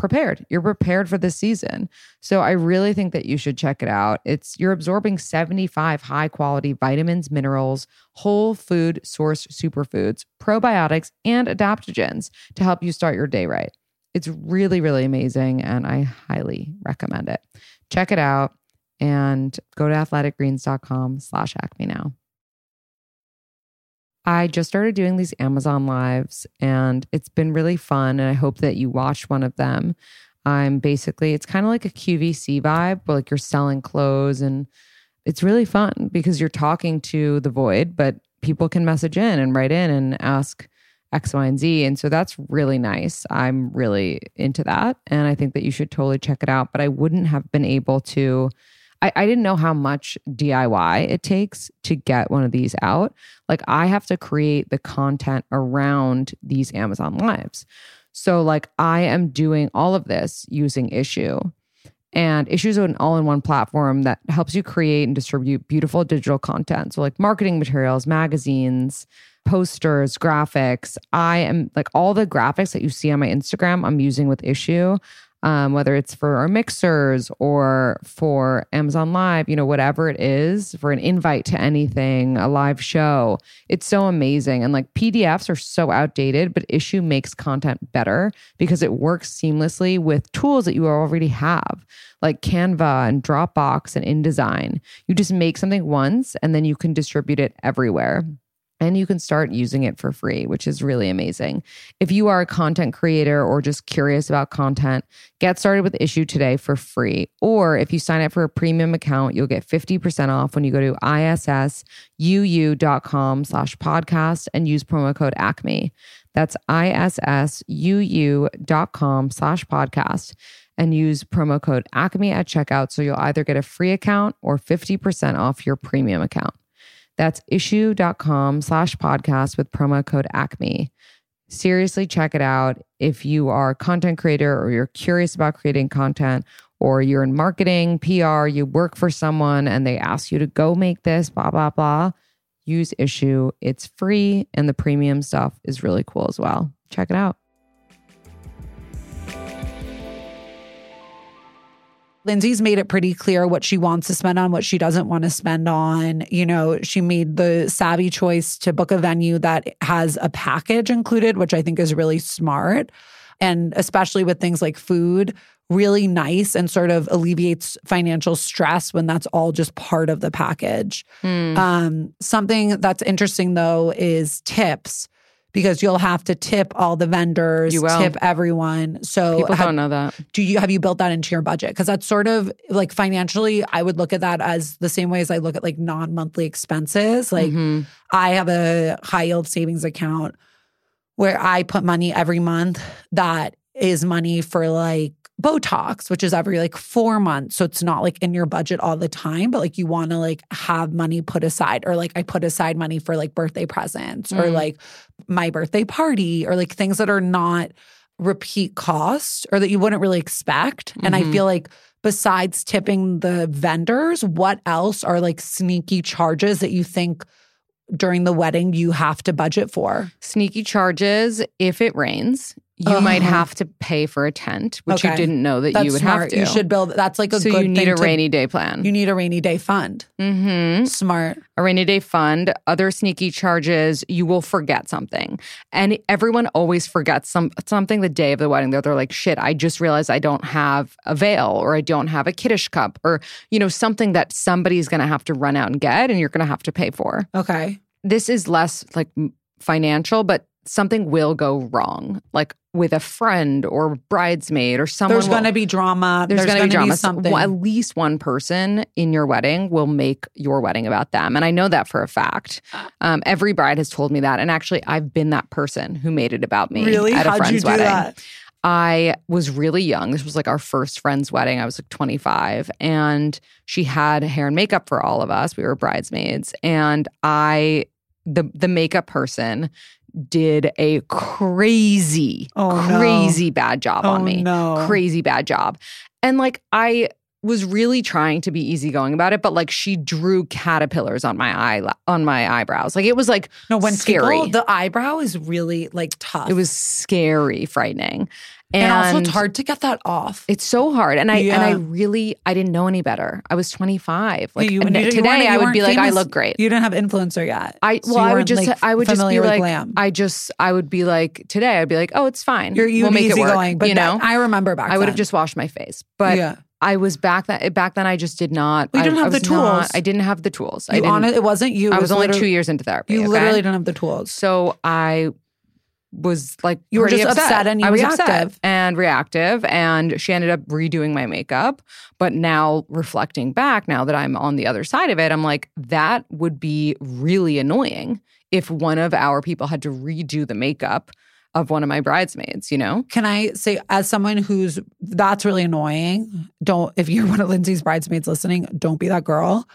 prepared. You're prepared for this season. So I really think that you should check it out. It's you're absorbing 75 high quality vitamins, minerals, whole food source superfoods, probiotics, and adaptogens to help you start your day right. It's really, really amazing. And I highly recommend it. Check it out. and go to athleticgreens.com slash acme now. I just started doing these Amazon lives and it's been really fun. And I hope that you watch one of them. I'm basically, it's kind of like a QVC vibe, where like you're selling clothes and it's really fun because you're talking to the void, but people can message in and write in and ask X, Y, and Z. And so that's really nice. I'm really into that. And I think that you should totally check it out. But I wouldn't have been able to, I, I didn't know how much DIY it takes to get one of these out. Like I have to create the content around these Amazon lives. So, like, I am doing all of this using Issuu. And Issuu is an all in one platform that helps you create and distribute beautiful digital content. So, like marketing materials, magazines, posters, graphics. I am like all the graphics that you see on my Instagram, I'm using with Issuu um, whether it's for our mixers or for Amazon Live, you know, whatever it is, for an invite to anything, a live show. It's so amazing. And like PDFs are so outdated, but Issuu makes content better because it works seamlessly with tools that you already have, like Canva and Dropbox and InDesign. You just make something once and then you can distribute it everywhere and you can start using it for free, which is really amazing. If you are a content creator or just curious about content, get started with Issuu today for free. Or if you sign up for a premium account, you'll get 50% off when you go to issuu.com slash podcast and use promo code ACME. That's issuu.com slash podcast and use promo code ACME at checkout. So you'll either get a free account or 50% off your premium account. That's issuu.com slash podcast with promo code ACME. Seriously, check it out. If you are a content creator or you're curious about creating content or you're in marketing, PR, you work for someone and they ask you to go make this, blah, blah, blah, use Issuu. It's free and the premium stuff is really cool as well. Check it out. Lindsay's made it pretty clear what she wants to spend on, what she doesn't want to spend on. You know, she made the savvy choice to book a venue that has a package included, which I think is really smart. And especially with things like food, really nice and sort of alleviates financial stress when that's all just part of the package. Hmm. Um, something that's interesting though is tips because you'll have to tip all the vendors, You will. tip everyone. So People have- don't know that. do you have you built that into your budget because that's sort of like financially i would look at that as the same way as i look at like non-monthly expenses like Mhm. i have a high yield savings account where i put money every month that is money for like botox which is every like four months so it's not like in your budget all the time but like you want to like have money put aside or like i put aside money for like birthday presents or Mm. like my birthday party or like things that are not repeat cost or that you wouldn't really expect. And I Mhm. feel like besides tipping the vendors, what else are like sneaky charges that you think during the wedding you have to budget for? Sneaky charges if it rains. You might Uh-huh. have to pay for a tent, which you didn't know that That's you would smart. have to. You should build that's like a so you need a to- rainy day plan. You need a rainy day fund. mm-hmm. Smart. a rainy day fund, other sneaky charges, you will forget something. And everyone always forgets some something the day of the wedding. They're, they're like, shit, I just realized I don't have a veil or I don't have a kiddush cup or, you know, something that somebody's going to have to run out and get and you're going to have to pay for. Okay. This is less like financial, but something will go wrong, like with a friend or bridesmaid or someone. There's going to be drama. there's, going to be drama. So, something. well, at least one person in your wedding will make your wedding about them. And I know that for a fact. Uh. Um, every bride has told me that. And actually, I've been that person who made it about me really? at a How'd friend's you do wedding. that? I was really young. This was like our first friend's wedding. I was like 25 and she had hair and makeup for all of us. We were bridesmaids and I the the makeup person did a crazy Oh, no. crazy bad job on Oh, me. no. Crazy bad job. And like I was really trying to be easygoing about it, but like she drew caterpillars on my eye on my eyebrows. Like it was like No, when scary. people, the eyebrow is really like tough. it was scary, frightening. And, also it's hard to get that off. It's so hard, and I and I really I didn't know any better. I was 25. Like you, you- you today, you I would be like, I look great. You didn't have influencer yet. I well, you I would just like, I would just be like glam. I just I would be like today I'd be like, oh, it's fine. You're you'd we'll make it work. easygoing, but you know, that- I remember back. I would have just washed my face, but yeah. I was back then. Back then, I just did not. Well, you didn't I have the was not- tools. I didn't have the tools. I didn't. on it, wasn't you. I it was only two years into therapy. You okay? literally didn't have the tools. So I was like, You were just upset and you I was reactive. upset and reactive, and she ended up redoing my makeup. But now, reflecting back, now that I'm on the other side of it, I'm like, that would be really annoying if one of our people had to redo the makeup of one of my bridesmaids. You know? Can I say, as someone who's that's really annoying, don't, if you're one of Lindsay's bridesmaids listening, don't be that girl.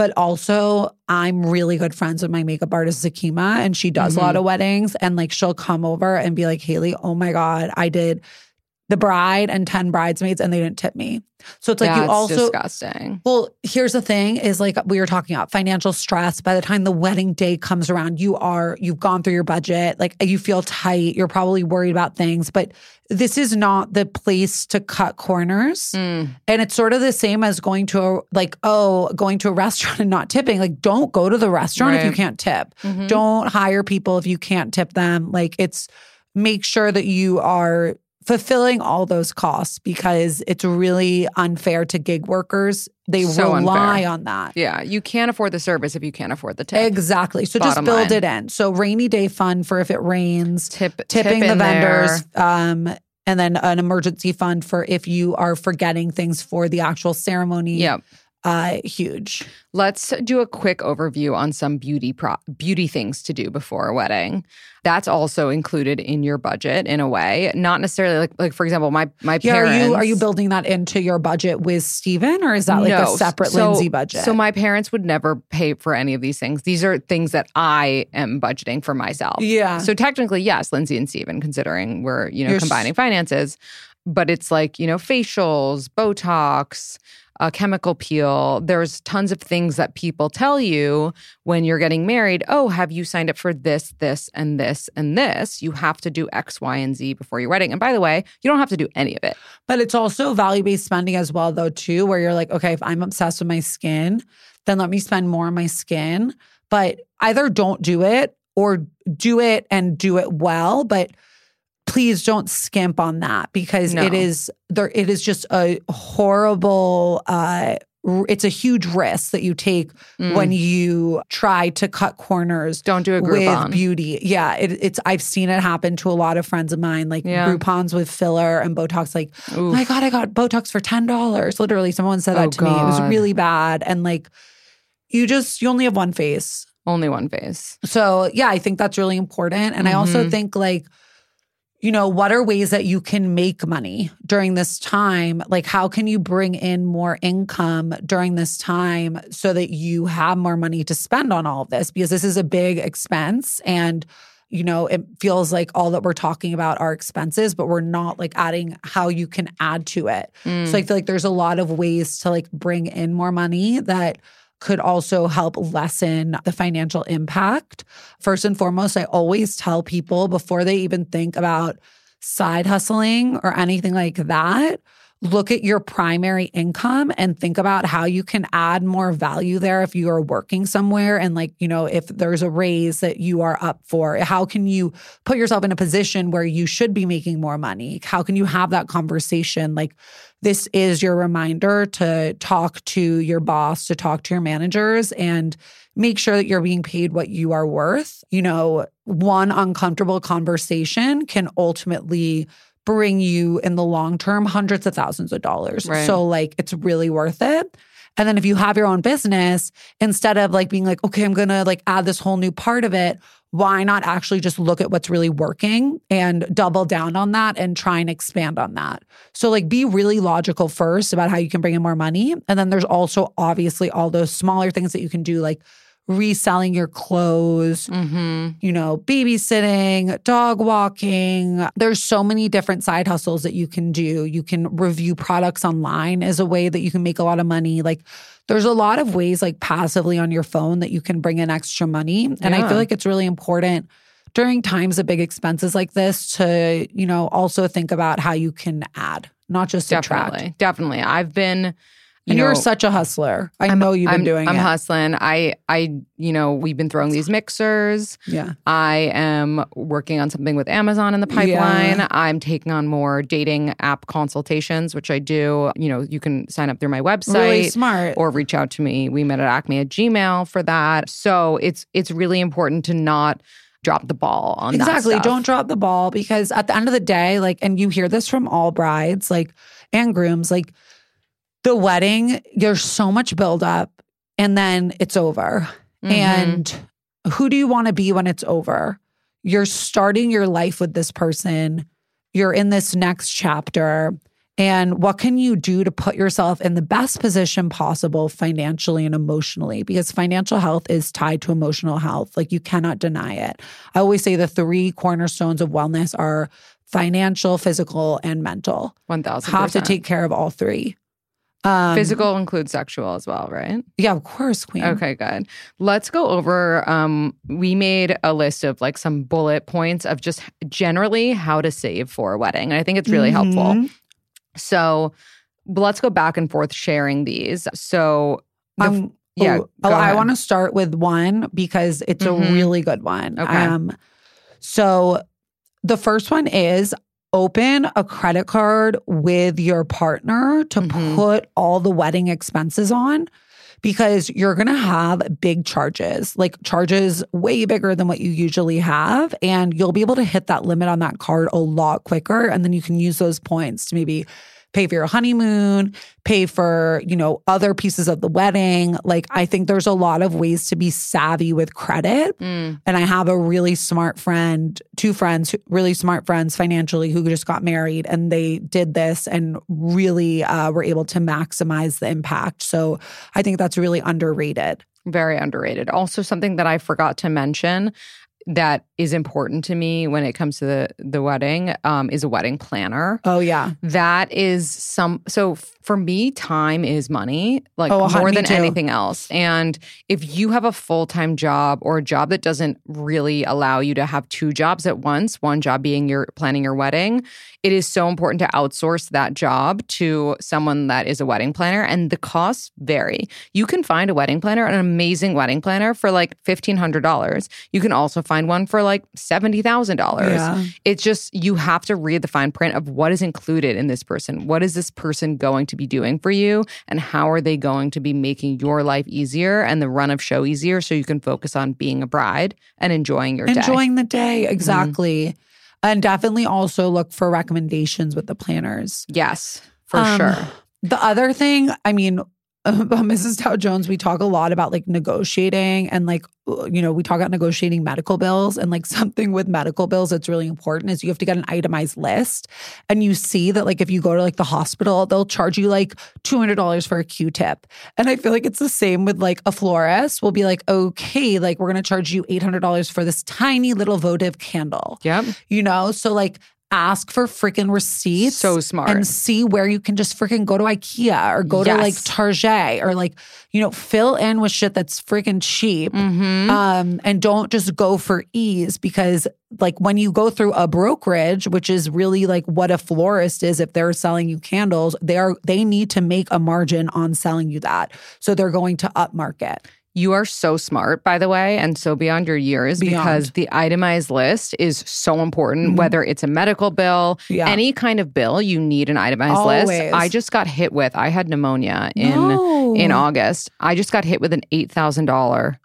But also, I'm really good friends with my makeup artist, Zakima, and she does a lot mm-hmm. of weddings. And like, she'll come over and be like, Haley, oh my God, I did the bride and 10 bridesmaids and they didn't tip me. So it's like That's you also, disgusting. well, here's the thing is like we were talking about financial stress. By the time the wedding day comes around, you are, you've gone through your budget, like you feel tight, you're probably worried about things, but this is not the place to cut corners. Mm. And it's sort of the same as going to a, like, oh, going to a <laughs> restaurant and not tipping. Like, don't go to the restaurant if you can't tip. Mhm. Don't hire people if you can't tip them. Like, it's make sure that you are fulfilling all those costs because it's really unfair to gig workers. They So rely unfair. on that. Yeah, you can't afford the service if you can't afford the tip. Exactly. So just build line. it in. So rainy day fund for if it rains, Tip tipping tip the vendors, um, and then an emergency fund for if you are forgetting things for the actual ceremony. Yep. Uh, huge. Let's do a quick overview on some beauty pro- beauty things to do before a wedding. That's also included in your budget in a way, not necessarily like like for example, my my Yeah, parents. are you are you building that into your budget with Steven or is that like No. a separate So- Lindsay budget? So my parents would never pay for any of these things. These are things that I am budgeting for myself. yeah. So technically, yes, Lindsay and Steven, considering we're, you know, You're combining finances, but it's like, you know, facials, Botox, a chemical peel. There's tons of things that people tell you when you're getting married. Oh, have you signed up for this, this, and this, and this? You have to do X, Y, and Z before your wedding. And by the way, you don't have to do any of it. But it's also value based spending as well, though, too, where you're like, okay, if I'm obsessed with my skin, then let me spend more on my skin. But either don't do it or do it and do it well. But please don't skimp on that because No. it is there. It is just a horrible. uh it's a huge risk that you take Mm. when you try to cut corners Don't do a with Groupon. beauty. Yeah, it, it's I've seen it happen to a lot of friends of mine, like Yeah. Groupons with filler and Botox. Like, oh Oof. my god, I got Botox for ten dollars. Literally, someone said that Oh, to me. It was really bad, and like, you just you only have one face. Only one face. So yeah, I think that's really important, and I also Mhm. think like. You know, what are ways that you can make money during this time? Like, how can you bring in more income during this time so that you have more money to spend on all of this? Because this is a big expense. And, you know, it feels like all that we're talking about are expenses, but we're not like adding how you can add to it. Mm. So I feel like there's a lot of ways to like bring in more money that could also help lessen the financial impact. First and foremost, I always tell people before they even think about side hustling or anything like that, look at your primary income and think about how you can add more value there if you are working somewhere and like, you know, if there's a raise that you are up for, how can you put yourself in a position where you should be making more money? How can you have that conversation like this is your reminder to talk to your boss, to talk to your managers, and make sure that you're being paid what you are worth. You know, one uncomfortable conversation can ultimately bring you in the long term hundreds of thousands of dollars. Right. So, like, it's really worth it. And then if you have your own business, instead of like being like, okay, I'm gonna like add this whole new part of it, why not actually just look at what's really working and double down on that and try and expand on that? So, like, be really logical first about how you can bring in more money. And then there's also obviously all those smaller things that you can do, like reselling your clothes, Mm-hmm. you know, babysitting, dog walking. There's so many different side hustles that you can do. You can review products online as a way that you can make a lot of money. Like there's a lot of ways like passively on your phone that you can bring in extra money. And I feel like it's really important during times of big expenses like this to, you know, also think about how you can add, not just subtract. Definitely. Definitely. I've been, you And know, you're such a hustler. I know you've been I'm, doing I'm it. hustling. I, I, you know, we've been throwing these mixers. yeah. I am working on something with Amazon in the pipeline. Yeah. I'm taking on more dating app consultations, which I do. You know, you can sign up through my website Really smart. or reach out to me. We met at Acme at Gmail for that. So it's it's really important to not drop the ball on that exactly don't drop the ball because at the end of the day like and you hear this from all brides like and grooms like the wedding there's so much buildup and then it's over Mhm. and who do you want to be when it's over you're starting your life with this person you're in this next chapter and what can you do to put yourself in the best position possible financially and emotionally? Because financial health is tied to emotional health. Like you cannot deny it. I always say the three cornerstones of wellness are financial, physical, and mental. one thousand Have to take care of all three. Um, Physical includes sexual as well, right? Yeah, of course, Queen. Okay, good. Let's go over. Um, we made a list of like some bullet points of just generally how to save for a wedding. And I think it's really helpful. Mhm. So let's go back and forth sharing these. So, the, Um, yeah, oh, oh, I want to start with one because it's Mhm. a really good one. Okay. Um, so the first one is open a credit card with your partner to Mhm. put all the wedding expenses on because you're going to have big charges, like charges way bigger than what you usually have. And you'll be able to hit that limit on that card a lot quicker. And then you can use those points to maybe pay for your honeymoon, pay for, you know, other pieces of the wedding. Like I think there's a lot of ways to be savvy with credit. Mm, And I have a really smart friend, two friends, really smart friends financially who just got married and they did this and really uh, were able to maximize the impact. So I think that's really underrated. very underrated. Also, something that I forgot to mention that is important to me when it comes to the the wedding um, is a wedding planner. Oh, yeah. That is some. So f- for me, time is money, like Oh, more than anything else. And if you have a full time job or a job that doesn't really allow you to have two jobs at once, one job being your planning your wedding, it is so important to outsource that job to someone that is a wedding planner. And the costs vary. You can find a wedding planner, an amazing wedding planner, for like fifteen hundred dollars. You can also find one for like seventy thousand dollars Yeah. it's just you have to read the fine print of what is included in this person. What is this person going to be doing for you? And how are they going to be making your life easier and the run of show easier so you can focus on being a bride and enjoying your day? Mm-hmm. Enjoying the day. Exactly. And definitely also look for recommendations with the planners. Yes, for Um, sure. The other thing, I mean, <laughs> about Mrs. Dow Jones, we talk a lot about like negotiating and like, uh, you know, we talk about negotiating medical bills and like <laughs> something with medical bills that's really important is you have to get an itemized list. And you see that like if you go to like the hospital, they'll charge you like $200 for a Q tip. And I feel like it's the same with like a florist We'll be like, okay, like we're going to charge you $800 for this tiny little votive candle Yep. you know? So like ask for freaking receipts. So smart. And see where you can just freaking go to IKEA or go to like Yes. Target or like, you know, fill in with shit that's freaking cheap. Mm-hmm. Um, and don't just go for ease because like when you go through a brokerage, which is really like what a florist is, if they're selling you candles, they are they need to make a margin on selling you that. So they're going to upmarket. You are so smart, by the way, and so beyond your years because the itemized list is so important, Mhm. whether it's a medical bill, Yeah. any kind of bill, you need an itemized list. I just got hit with, I had pneumonia in No. in August. I just got hit with an $8,000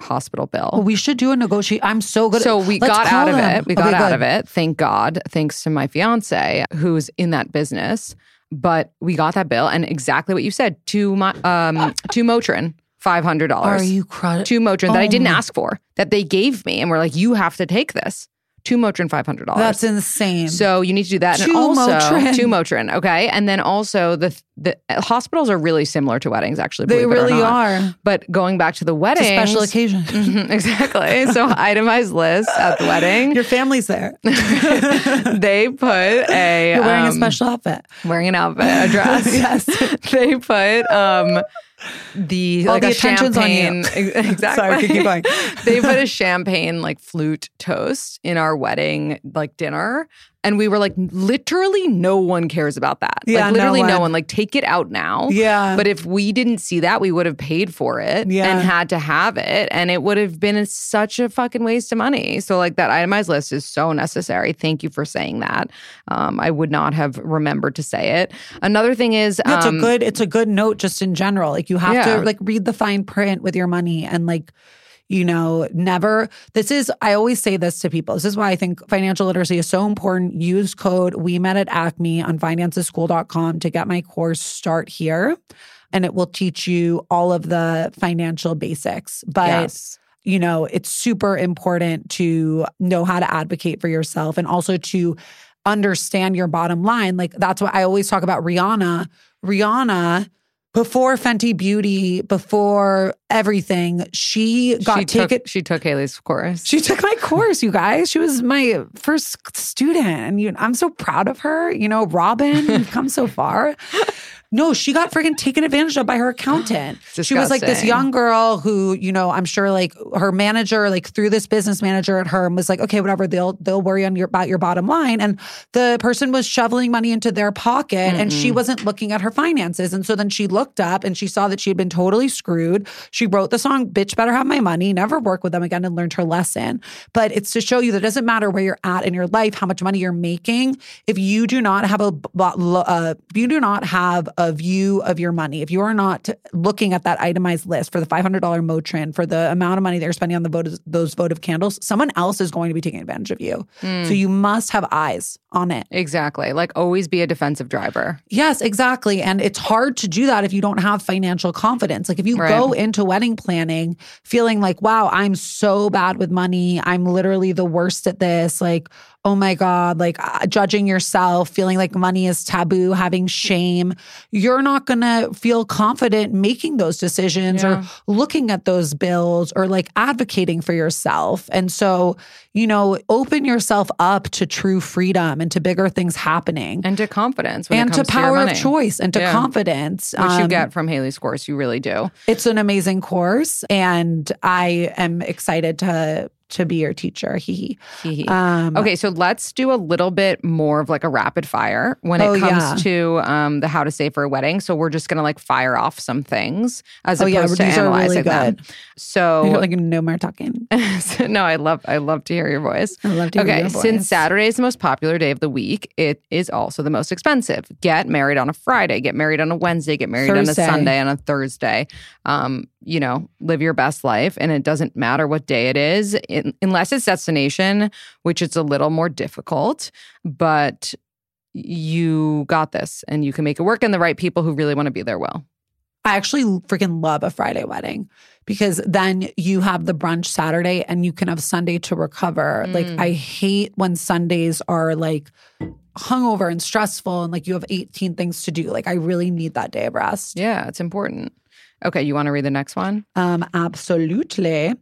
hospital bill. Well, we should do a negotiate. I'm so good. So we Let's got out of it. We Okay, got out good. of it. Thank God. Thanks to my fiance who's in that business. But we got that bill and exactly what you said. Two my um two Motrin, five hundred dollars. Are you crushing? two Motrin that I Oh didn't my- ask for, that they gave me, and we're like, you have to take this. Two Motrin, five hundred dollars. That's insane. So you need to do that, and Two also Motrin. two Motrin, okay, and then also the the hospitals are really similar to weddings, actually. they believe it or really are. But going back to the wedding, special occasion. <laughs> Mhm, exactly. So <laughs> itemized list at the wedding. Your family's there. <laughs> they put a You're wearing a um, special outfit. wearing an outfit, a dress. Yes. they put um the All like the attention's on you. <laughs> <laughs> Exactly. Sorry, keep going. they put a champagne like flute toast in our wedding like dinner. And we were like, literally, no one cares about that. Yeah, like, literally, no one. one. Like, take it out now. Yeah. But if we didn't see that, we would have paid for it Yeah. and had to have it. And it would have been such a fucking waste of money. So, like, that itemized list is so necessary. Thank you for saying that. Um, I would not have remembered to say it. Another thing is, Yeah, it's um, a good it's a good note just in general. Like you have Yeah. to like read the fine print with your money and like you know, never this is I always say this to people. This is why I think financial literacy is so important. Use code we met at Acme on financeschool.com to get my course start here. And it will teach you all of the financial basics. But yes. you know, it's super important to know how to advocate for yourself and also to understand your bottom line. Like that's what I always talk about Rihanna. Rihanna, before Fenty Beauty, before everything, she got she took, taken. she took Haley's course. She took my course, you guys. She was my first student. And you, I'm so proud of her. You know, Robyn, you've come so far. No, she got freaking taken advantage of by her accountant. <gasps> She was like this young girl who, you know, I'm sure like her manager, like through this business manager at her, and was like, okay, whatever, they'll they'll worry on your about your bottom line. And the person was shoveling money into their pocket and she wasn't looking at her finances. And so then she looked up and she saw that she had been totally screwed. She wrote the song Bitch Better Have My Money, never work with them again and learned her lesson. But it's to show you that it doesn't matter where you're at in your life, how much money you're making. If you do not have a, uh, you do not have a view of your money, if you are not looking at that itemized list for the $500 Motrin, for the amount of money that you're spending on the votive, those votive candles, someone else is going to be taking advantage of you. Hmm. So you must have eyes on it. Exactly. Like always be a defensive driver. Yes, exactly. And it's hard to do that if you don't have financial confidence. Like if you Right. go into wedding planning feeling like, wow, I'm so bad with money. I'm literally the worst at this. Like, oh my God, like uh, judging yourself, feeling like money is taboo, having shame, you're not going to feel confident making those decisions Yeah. or looking at those bills or like advocating for yourself. And so, you know, open yourself up to true freedom and to bigger things happening And to confidence when and to power of choice and to Yeah. confidence Which you Um, get from Haley's course. You really do. it's an amazing course and i am excited to to be your teacher hee Hee hee. hee. um Okay, so let's do a little bit more of like a rapid fire when it Oh, comes yeah. to um, the how to save for a wedding. So we're just gonna like fire off some things as Oh, yeah, opposed to these are really analyzing them. So <laughs> you're like no more talking <laughs> So, no, I love I love to hear your voice. I love to hear okay, since. Saturday is the most popular day of the week, it is also the most expensive. Get married on a Friday, get married on a Wednesday, get married Thursday. on a Sunday, on a Thursday. Um, you know, live your best life, and it doesn't matter what day it is, in, unless it's destination, which is a little more difficult. But you got this, and you can make it work. And the right people who really want to be there will. i actually freaking love a friday wedding because then you have the brunch saturday and you can have sunday to recover like Mm. i hate when sundays are like hungover and stressful and like you have 18 things to do like i really need that day of rest Yeah, it's important. Okay, you want to read the next one? Um, absolutely.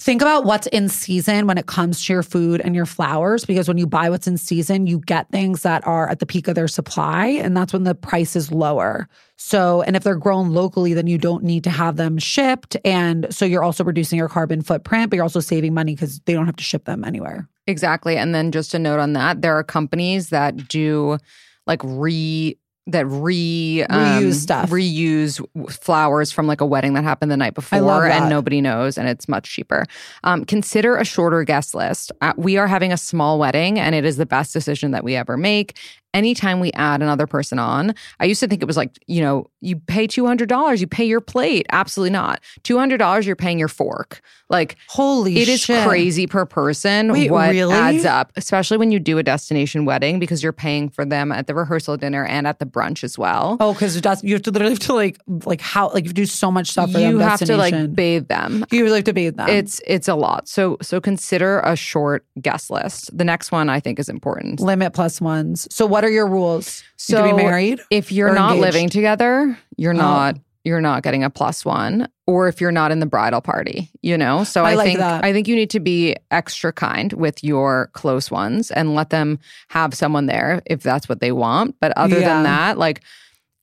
Think about what's in season when it comes to your food and your flowers, because when you buy what's in season, you get things that are at the peak of their supply, and that's when the price is lower. So, and if they're grown locally, then you don't need to have them shipped. And so you're also reducing your carbon footprint, but you're also saving money because they don't have to ship them anywhere. Exactly. And then just a note on that, there are companies that do like re that re um, Reuse stuff. reuse flowers from like a wedding that happened the night before and nobody knows and it's much cheaper. Um, consider a shorter guest list. Uh, we are having a small wedding and it is the best decision that we ever make anytime we add another person on i used to think it was like you know you pay $200 you pay your plate absolutely not $200 you're paying your fork like Holy it is shit. crazy per person Wait, what really? adds up, especially when you do a destination wedding because you're paying for them at the rehearsal dinner and at the brunch as well. Oh, because you have to literally have to like like how like you do so much stuff for you them. have to like bathe them. you really have to bathe them. It's it's a lot. So so consider a short guest list. The next one I think is important. limit plus ones. So what are your rules? So be married? If you're not engaged? living together, you're Oh. not you're not getting a plus one. Or if you're not in the bridal party, you know. So I I, like think that. I think you need to be extra kind with your close ones and let them have someone there if that's what they want. But other Yeah. than that, like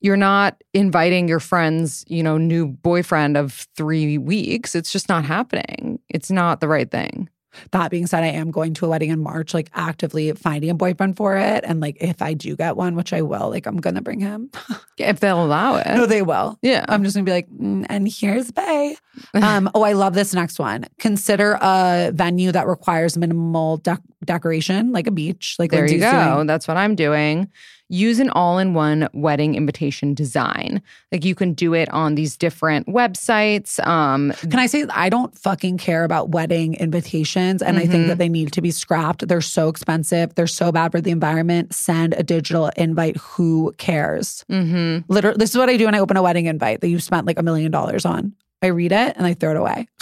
you're not inviting your friend's, you know, new boyfriend of three weeks. It's just not happening. It's not the right thing. That being said, I am going to a wedding in March, like actively finding a boyfriend for it. And like if I do get one, which I will, like I'm gonna bring him. <laughs> If they'll allow it. no, they will. yeah. I'm just gonna be like, "Mm, and here's Bay. <laughs> Um, oh, I love this next one. Consider a venue that requires minimal dec- decoration, like a beach. Like There you go. doing. That's what I'm doing. Use an all in one wedding invitation design. Like you can do it on these different websites. Um, Can I say I don't fucking care about wedding invitations, and I think Mm-hmm. that they need to be scrapped. They're so expensive. They're so bad for the environment. Send a digital invite. Who cares? Mm-hmm. Literally, this is what I do when I open a wedding invite that you spent like a million dollars on. I read it and I throw it away. <laughs>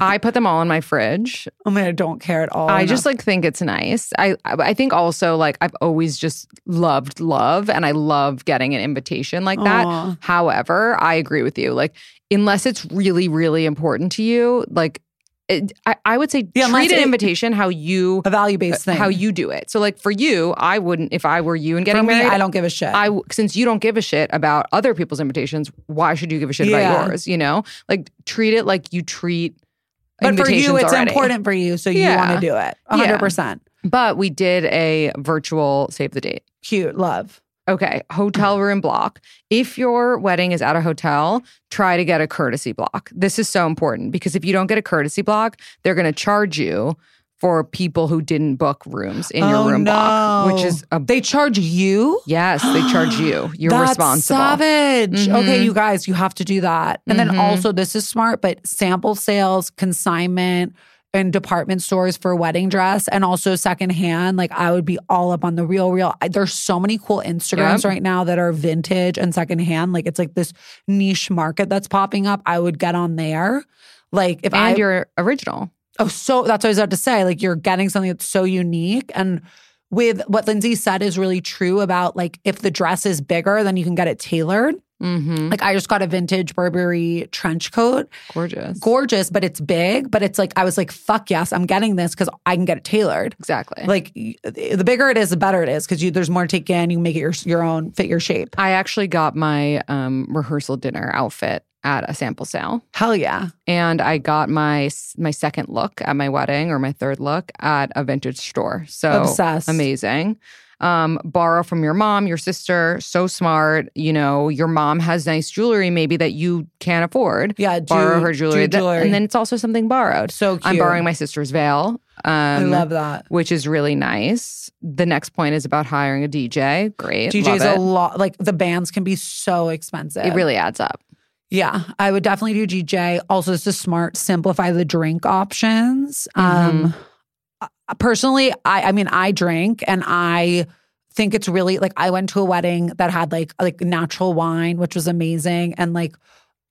I put them all in my fridge. Oh I mean, I don't care at all. I just like think it's nice. I I think also like I've always just loved love and I love getting an invitation like that. Aw. However, I agree with you. Like unless it's really really important to you, like it, I, I would say Yeah, treat an it- invitation how you a value based uh, thing. how you do it. So like for you, I wouldn't if I were you and getting me, married. I don't give a shit. I since you don't give a shit about other people's invitations, why should you give a shit Yeah. about yours? You know, like treat it like you treat. But for you, it's already. important for you, so you Yeah. want to do it. Hundred percent. But we did a virtual save the date. Cute, love. Okay, hotel room block. If your wedding is at a hotel, try to get a courtesy block. This is so important because if you don't get a courtesy block, they're going to charge you for people who didn't book rooms in your Oh, room block, which is a They charge you. yes, they charge you. <gasps> You're That's responsible. Savage. Okay, Mhm. you guys, you have to do that. And then Mhm. also, this is smart, but sample sales, consignment, and department stores for wedding dress, and also secondhand. Like I would be all up on the real, real. I, there's so many cool Instagrams Yep. right now that are vintage and secondhand. Like it's like this niche market that's popping up. I would get on there. Like if And I you're original. Oh, so that's what I was about to say. Like you're getting something that's so unique. And with what Lindsay said is really true about like if the dress is bigger, then you can get it tailored. Mm-hmm. Like I just got a vintage Burberry trench coat. Gorgeous. Gorgeous, but it's big. But it's like I was like, fuck yes, I'm getting this because I can get it tailored. exactly. Like the bigger it is, the better it is because you there's more to take in. You can make it your your own, fit your shape. I actually got my um, rehearsal dinner outfit at a sample sale. Hell yeah. and I got my my second look at my wedding or my third look at a vintage store. So Obsessed. amazing. Um, borrow from your mom, your sister. So smart. You know, your mom has nice jewelry maybe that you can't afford. Yeah. Do, borrow her jewelry, jewelry. and then it's also something borrowed. so cute. I'm borrowing my sister's veil. Um, I love that. which is really nice. The next point is about hiring a DJ. Great, DJ's a lot. Like the bands can be so expensive. It really adds up. Yeah, I would definitely do DJ. Also, this is smart. Simplify the drink options. Um, uh, personally, I I mean, I drink and I think it's really like I went to a wedding that had like like natural wine, which was amazing, and like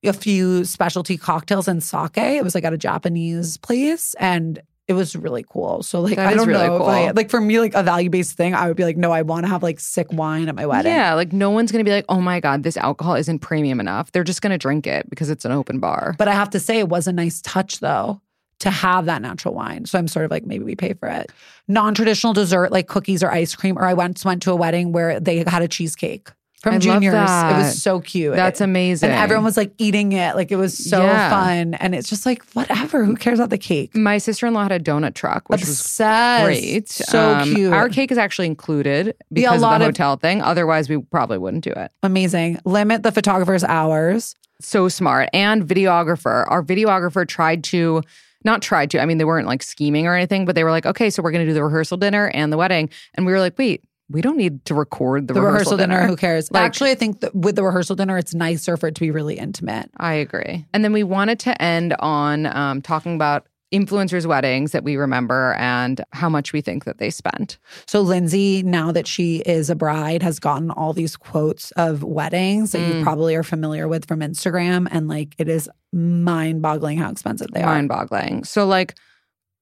a few specialty cocktails and sake. It was like at a Japanese place, and it was really cool. So like That I don't really know if I like for me like a value based thing. I would be like, no, I want to have like sick wine at my wedding. Yeah, like no one's gonna be like, oh my god, this alcohol isn't premium enough. They're just gonna drink it because it's an open bar. But I have to say, it was a nice touch though to have that natural wine. So I'm sort of like, maybe we pay for it. Non traditional dessert like cookies or ice cream. Or I once went to a wedding where they had a cheesecake from I love Junior's. It was so cute. That's amazing. and everyone was like eating it. Like it was so Yeah. fun. And it's just like, whatever. Who cares about the cake? My sister in law had a donut truck, which was Obsessed. great. So Um, cute. Our cake is actually included Yeah, because lot of the of- hotel thing. Otherwise, we probably wouldn't do it. Amazing. Limit the photographer's hours. So smart. And videographer. Our videographer tried to, not tried to, I mean, they weren't like scheming or anything, but they were like, okay, so we're going to do the rehearsal dinner and the wedding. And we were like, wait, we don't need to record the, The, rehearsal, dinner. Who cares? Like- Actually, I think that with the rehearsal dinner, it's nicer for it to be really intimate. I agree. And then we wanted to end on um, talking about influencers' weddings that we remember and how much we think that they spent. So Lindsay, now that she is a bride, has gotten all these quotes of weddings that Mm. you probably are familiar with from Instagram, and like it is mind-boggling how expensive they Mind are. Mind boggling. So, like,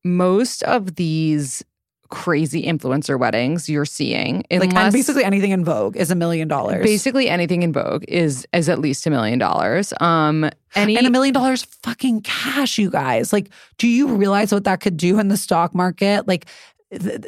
most of these crazy influencer weddings you're seeing, Like and basically anything in Vogue is a million dollars. basically anything in Vogue is is at least a million dollars. Um, any and a million dollars fucking cash, you guys. Like, do you realize what that could do in the stock market? Like,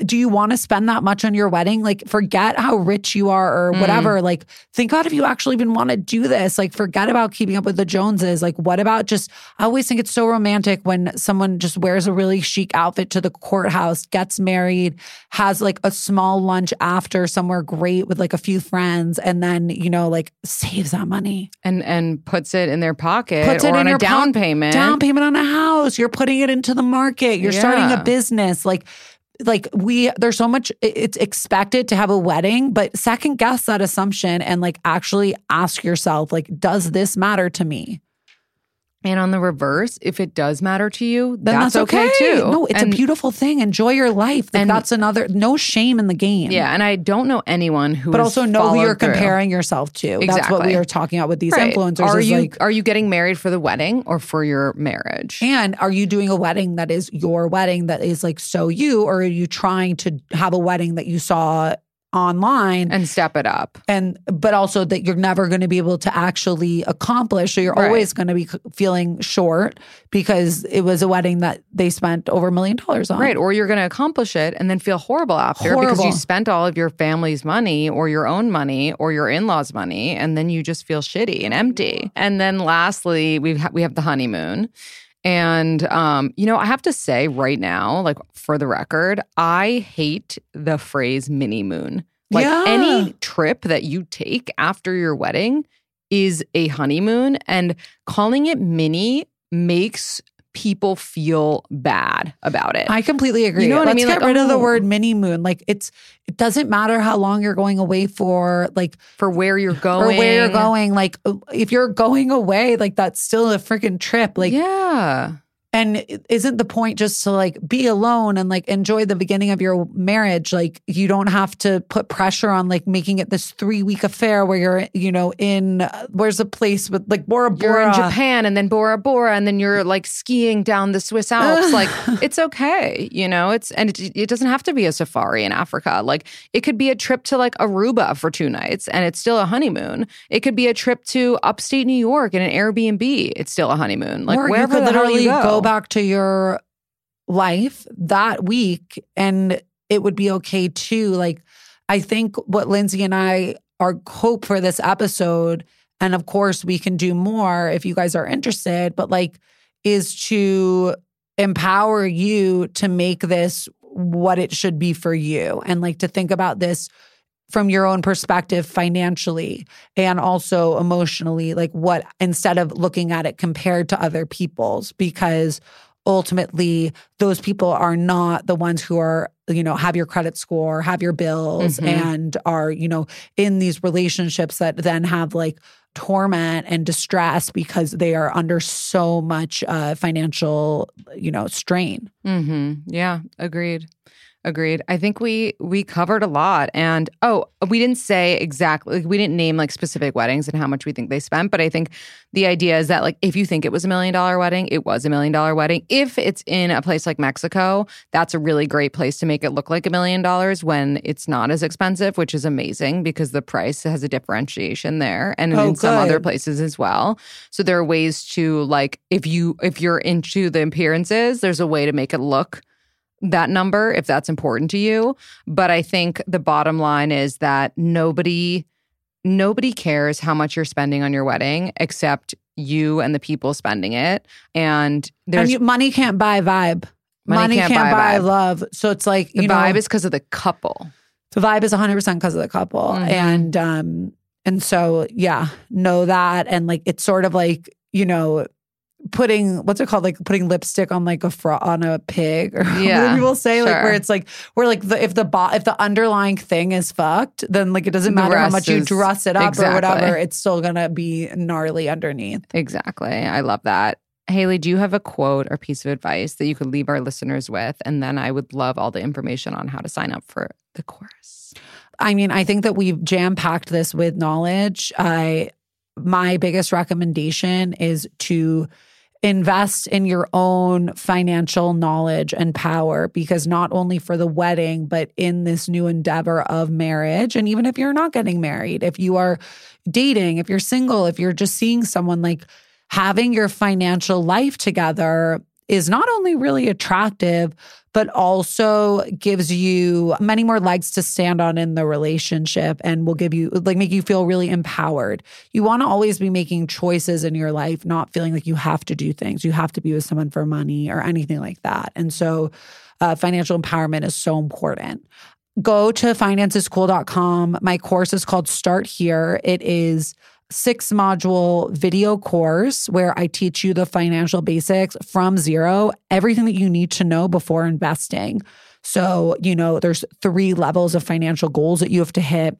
do you want to spend that much on your wedding? Like, forget how rich you are or Mm. whatever. Like, think about if you actually even want to do this. Like, forget about keeping up with the Joneses. Like, what about just, I always think it's so romantic when someone just wears a really chic outfit to the courthouse, gets married, has like a small lunch after somewhere great with like a few friends, and then, you know, like saves that money. and and puts it in their pocket Puts or it on in a your down poc- payment. Down payment on a house. You're putting it into the market. You're starting a business. Like, like we there's so much it's expected to have a wedding but second guess that assumption and like actually ask yourself like does this matter to me And on the reverse, if it does matter to you, then that's, that's, okay. too. no it's And- a beautiful thing enjoy your life like And- that's another no shame in the game Yeah, and I don't know anyone who. but also know who you're through. comparing yourself to that's what we are talking about with these Right. influencers Are you like are you getting married for the wedding or for your marriage? And are you doing a wedding that is your wedding that is like so you, or are you trying to have a wedding that you saw online and step it up. and but also that you're never going to be able to actually accomplish so you're Right. always going to be feeling short because it was a wedding that they spent over a million dollars on Right. Or you're going to accomplish it and then feel horrible after because you spent all of your family's money or your own money or your in law's money. And then you just feel shitty and empty. And then lastly, we ha- we have the honeymoon. And, um, you know, I have to say right now, like for the record, I hate the phrase mini moon. Like Yeah. any trip that you take after your wedding is a honeymoon, and calling it mini makes people feel bad about it. I completely agree. You know what I Let's mean? get Like, rid of the oh. word mini moon. Like it's it doesn't matter how long you're going away for, like for where you're or going. where you're going. Like if you're going away, like that's still a freaking trip. Like yeah. And isn't the point just to like be alone and like enjoy the beginning of your marriage? Like you don't have to put pressure on like making it this three week affair where you're, you know, in uh, where's the place with like Bora Bora? You're in Japan and then Bora Bora and then you're like skiing down the Swiss Alps. like <laughs> it's okay, you know. It's and it, it doesn't have to be a safari in Africa. Like it could be a trip to like Aruba for two nights and it's still a honeymoon. It could be a trip to upstate New York in an Airbnb. It's still a honeymoon. Like or you could literally you go. Back to your life that week and it would be okay too. Like I think what Lindsay and I our hope for this episode, and of course we can do more if you guys are interested, but like is to empower you to make this what it should be for you and like to think about this from your own perspective financially and also emotionally like what instead of looking at it compared to other people's because ultimately those people are not the ones who are you know have your credit score have your bills Mhm. and are you know in these relationships that then have like torment and distress because they are under so much uh, financial you know strain Mm-hmm. Yeah, agreed. Agreed. I think we we covered a lot, and oh, we didn't say exactly. We didn't name like specific weddings and how much we think they spent, but I think the idea is that like if you think it was a million dollar wedding, it was a million dollar wedding. If it's in a place like Mexico, that's a really great place to make it look like a million dollars when it's not as expensive, which is amazing because the price has a differentiation there, and Oh, in some other places as well. So there are ways to like if you if you're into the appearances, there's a way to make it look that number if that's important to you. But I think the bottom line is that nobody nobody cares how much you're spending on your wedding except you and the people spending it. And there's and you, money can't buy vibe Money can't buy vibe. love so it's like the you know vibe is because of the couple. the vibe is 100% because of the couple Mhm. and um and so yeah know that and like it's sort of like you know putting what's it called like putting lipstick on like a fro- on a pig or <laughs> Yeah, people say like where it's like where like the, if the bo- if the underlying thing is fucked then like it doesn't matter how much you dress it up exactly. or whatever it's still gonna be gnarly underneath Exactly. I love that. Haley, do you have a quote or piece of advice that you could leave our listeners with? And then I would love all the information on how to sign up for the course. I mean, I think that we've jam packed this with knowledge. I my biggest recommendation is to invest in your own financial knowledge and power because not only for the wedding but in this new endeavor of marriage. And even if you're not getting married if you are dating if you're single if you're just seeing someone like having your financial life together is not only really attractive, but also gives you many more legs to stand on in the relationship and will give you, like, make you feel really empowered. You want to always be making choices in your life, not feeling like you have to do things. You have to be with someone for money or anything like that. And so, uh, financial empowerment is so important go to financeschool.com. My course is called Start Here. It is six module video course where I teach you the financial basics from zero, everything that you need to know before investing. So, you know, there's three levels of financial goals that you have to hit.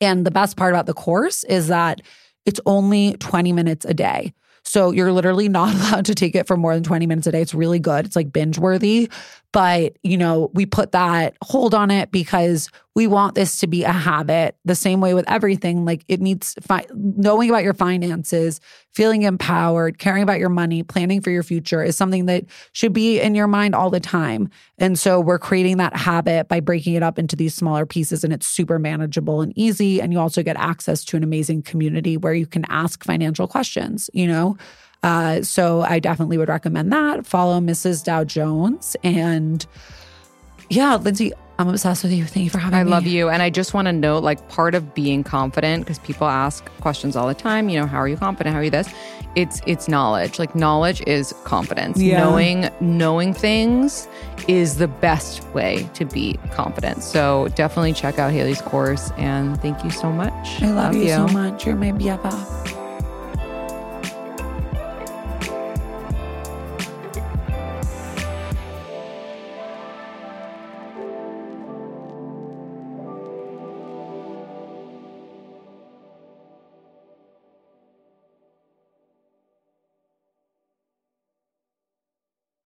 And the best part about the course is that it's only 20 minutes a day. So you're literally not <laughs> allowed to take it for more than 20 minutes a day. It's really good. It's like binge worthy. But, you know, we put that hold on it because we want this to be a habit. The same way with everything, like it needs fi- knowing about your finances, feeling empowered, caring about your money, planning for your future is something that should be in your mind all the time. And so we're creating that habit by breaking it up into these smaller pieces and it's super manageable and easy and you also get access to an amazing community where you can ask financial questions, you know? Uh, so I definitely would recommend that. Follow Mrs. Dow Jones. And yeah, Lindsay, I'm obsessed with you. Thank you for having I me. I love you. And I just want to note like part of being confident, because people ask questions all the time, you know, how are you confident? How are you this? It's it's knowledge. Like knowledge is confidence. Yeah. Knowing knowing things is the best way to be confident. So definitely check out Haley's course and thank you so much. I love, you so much. You're my BFF.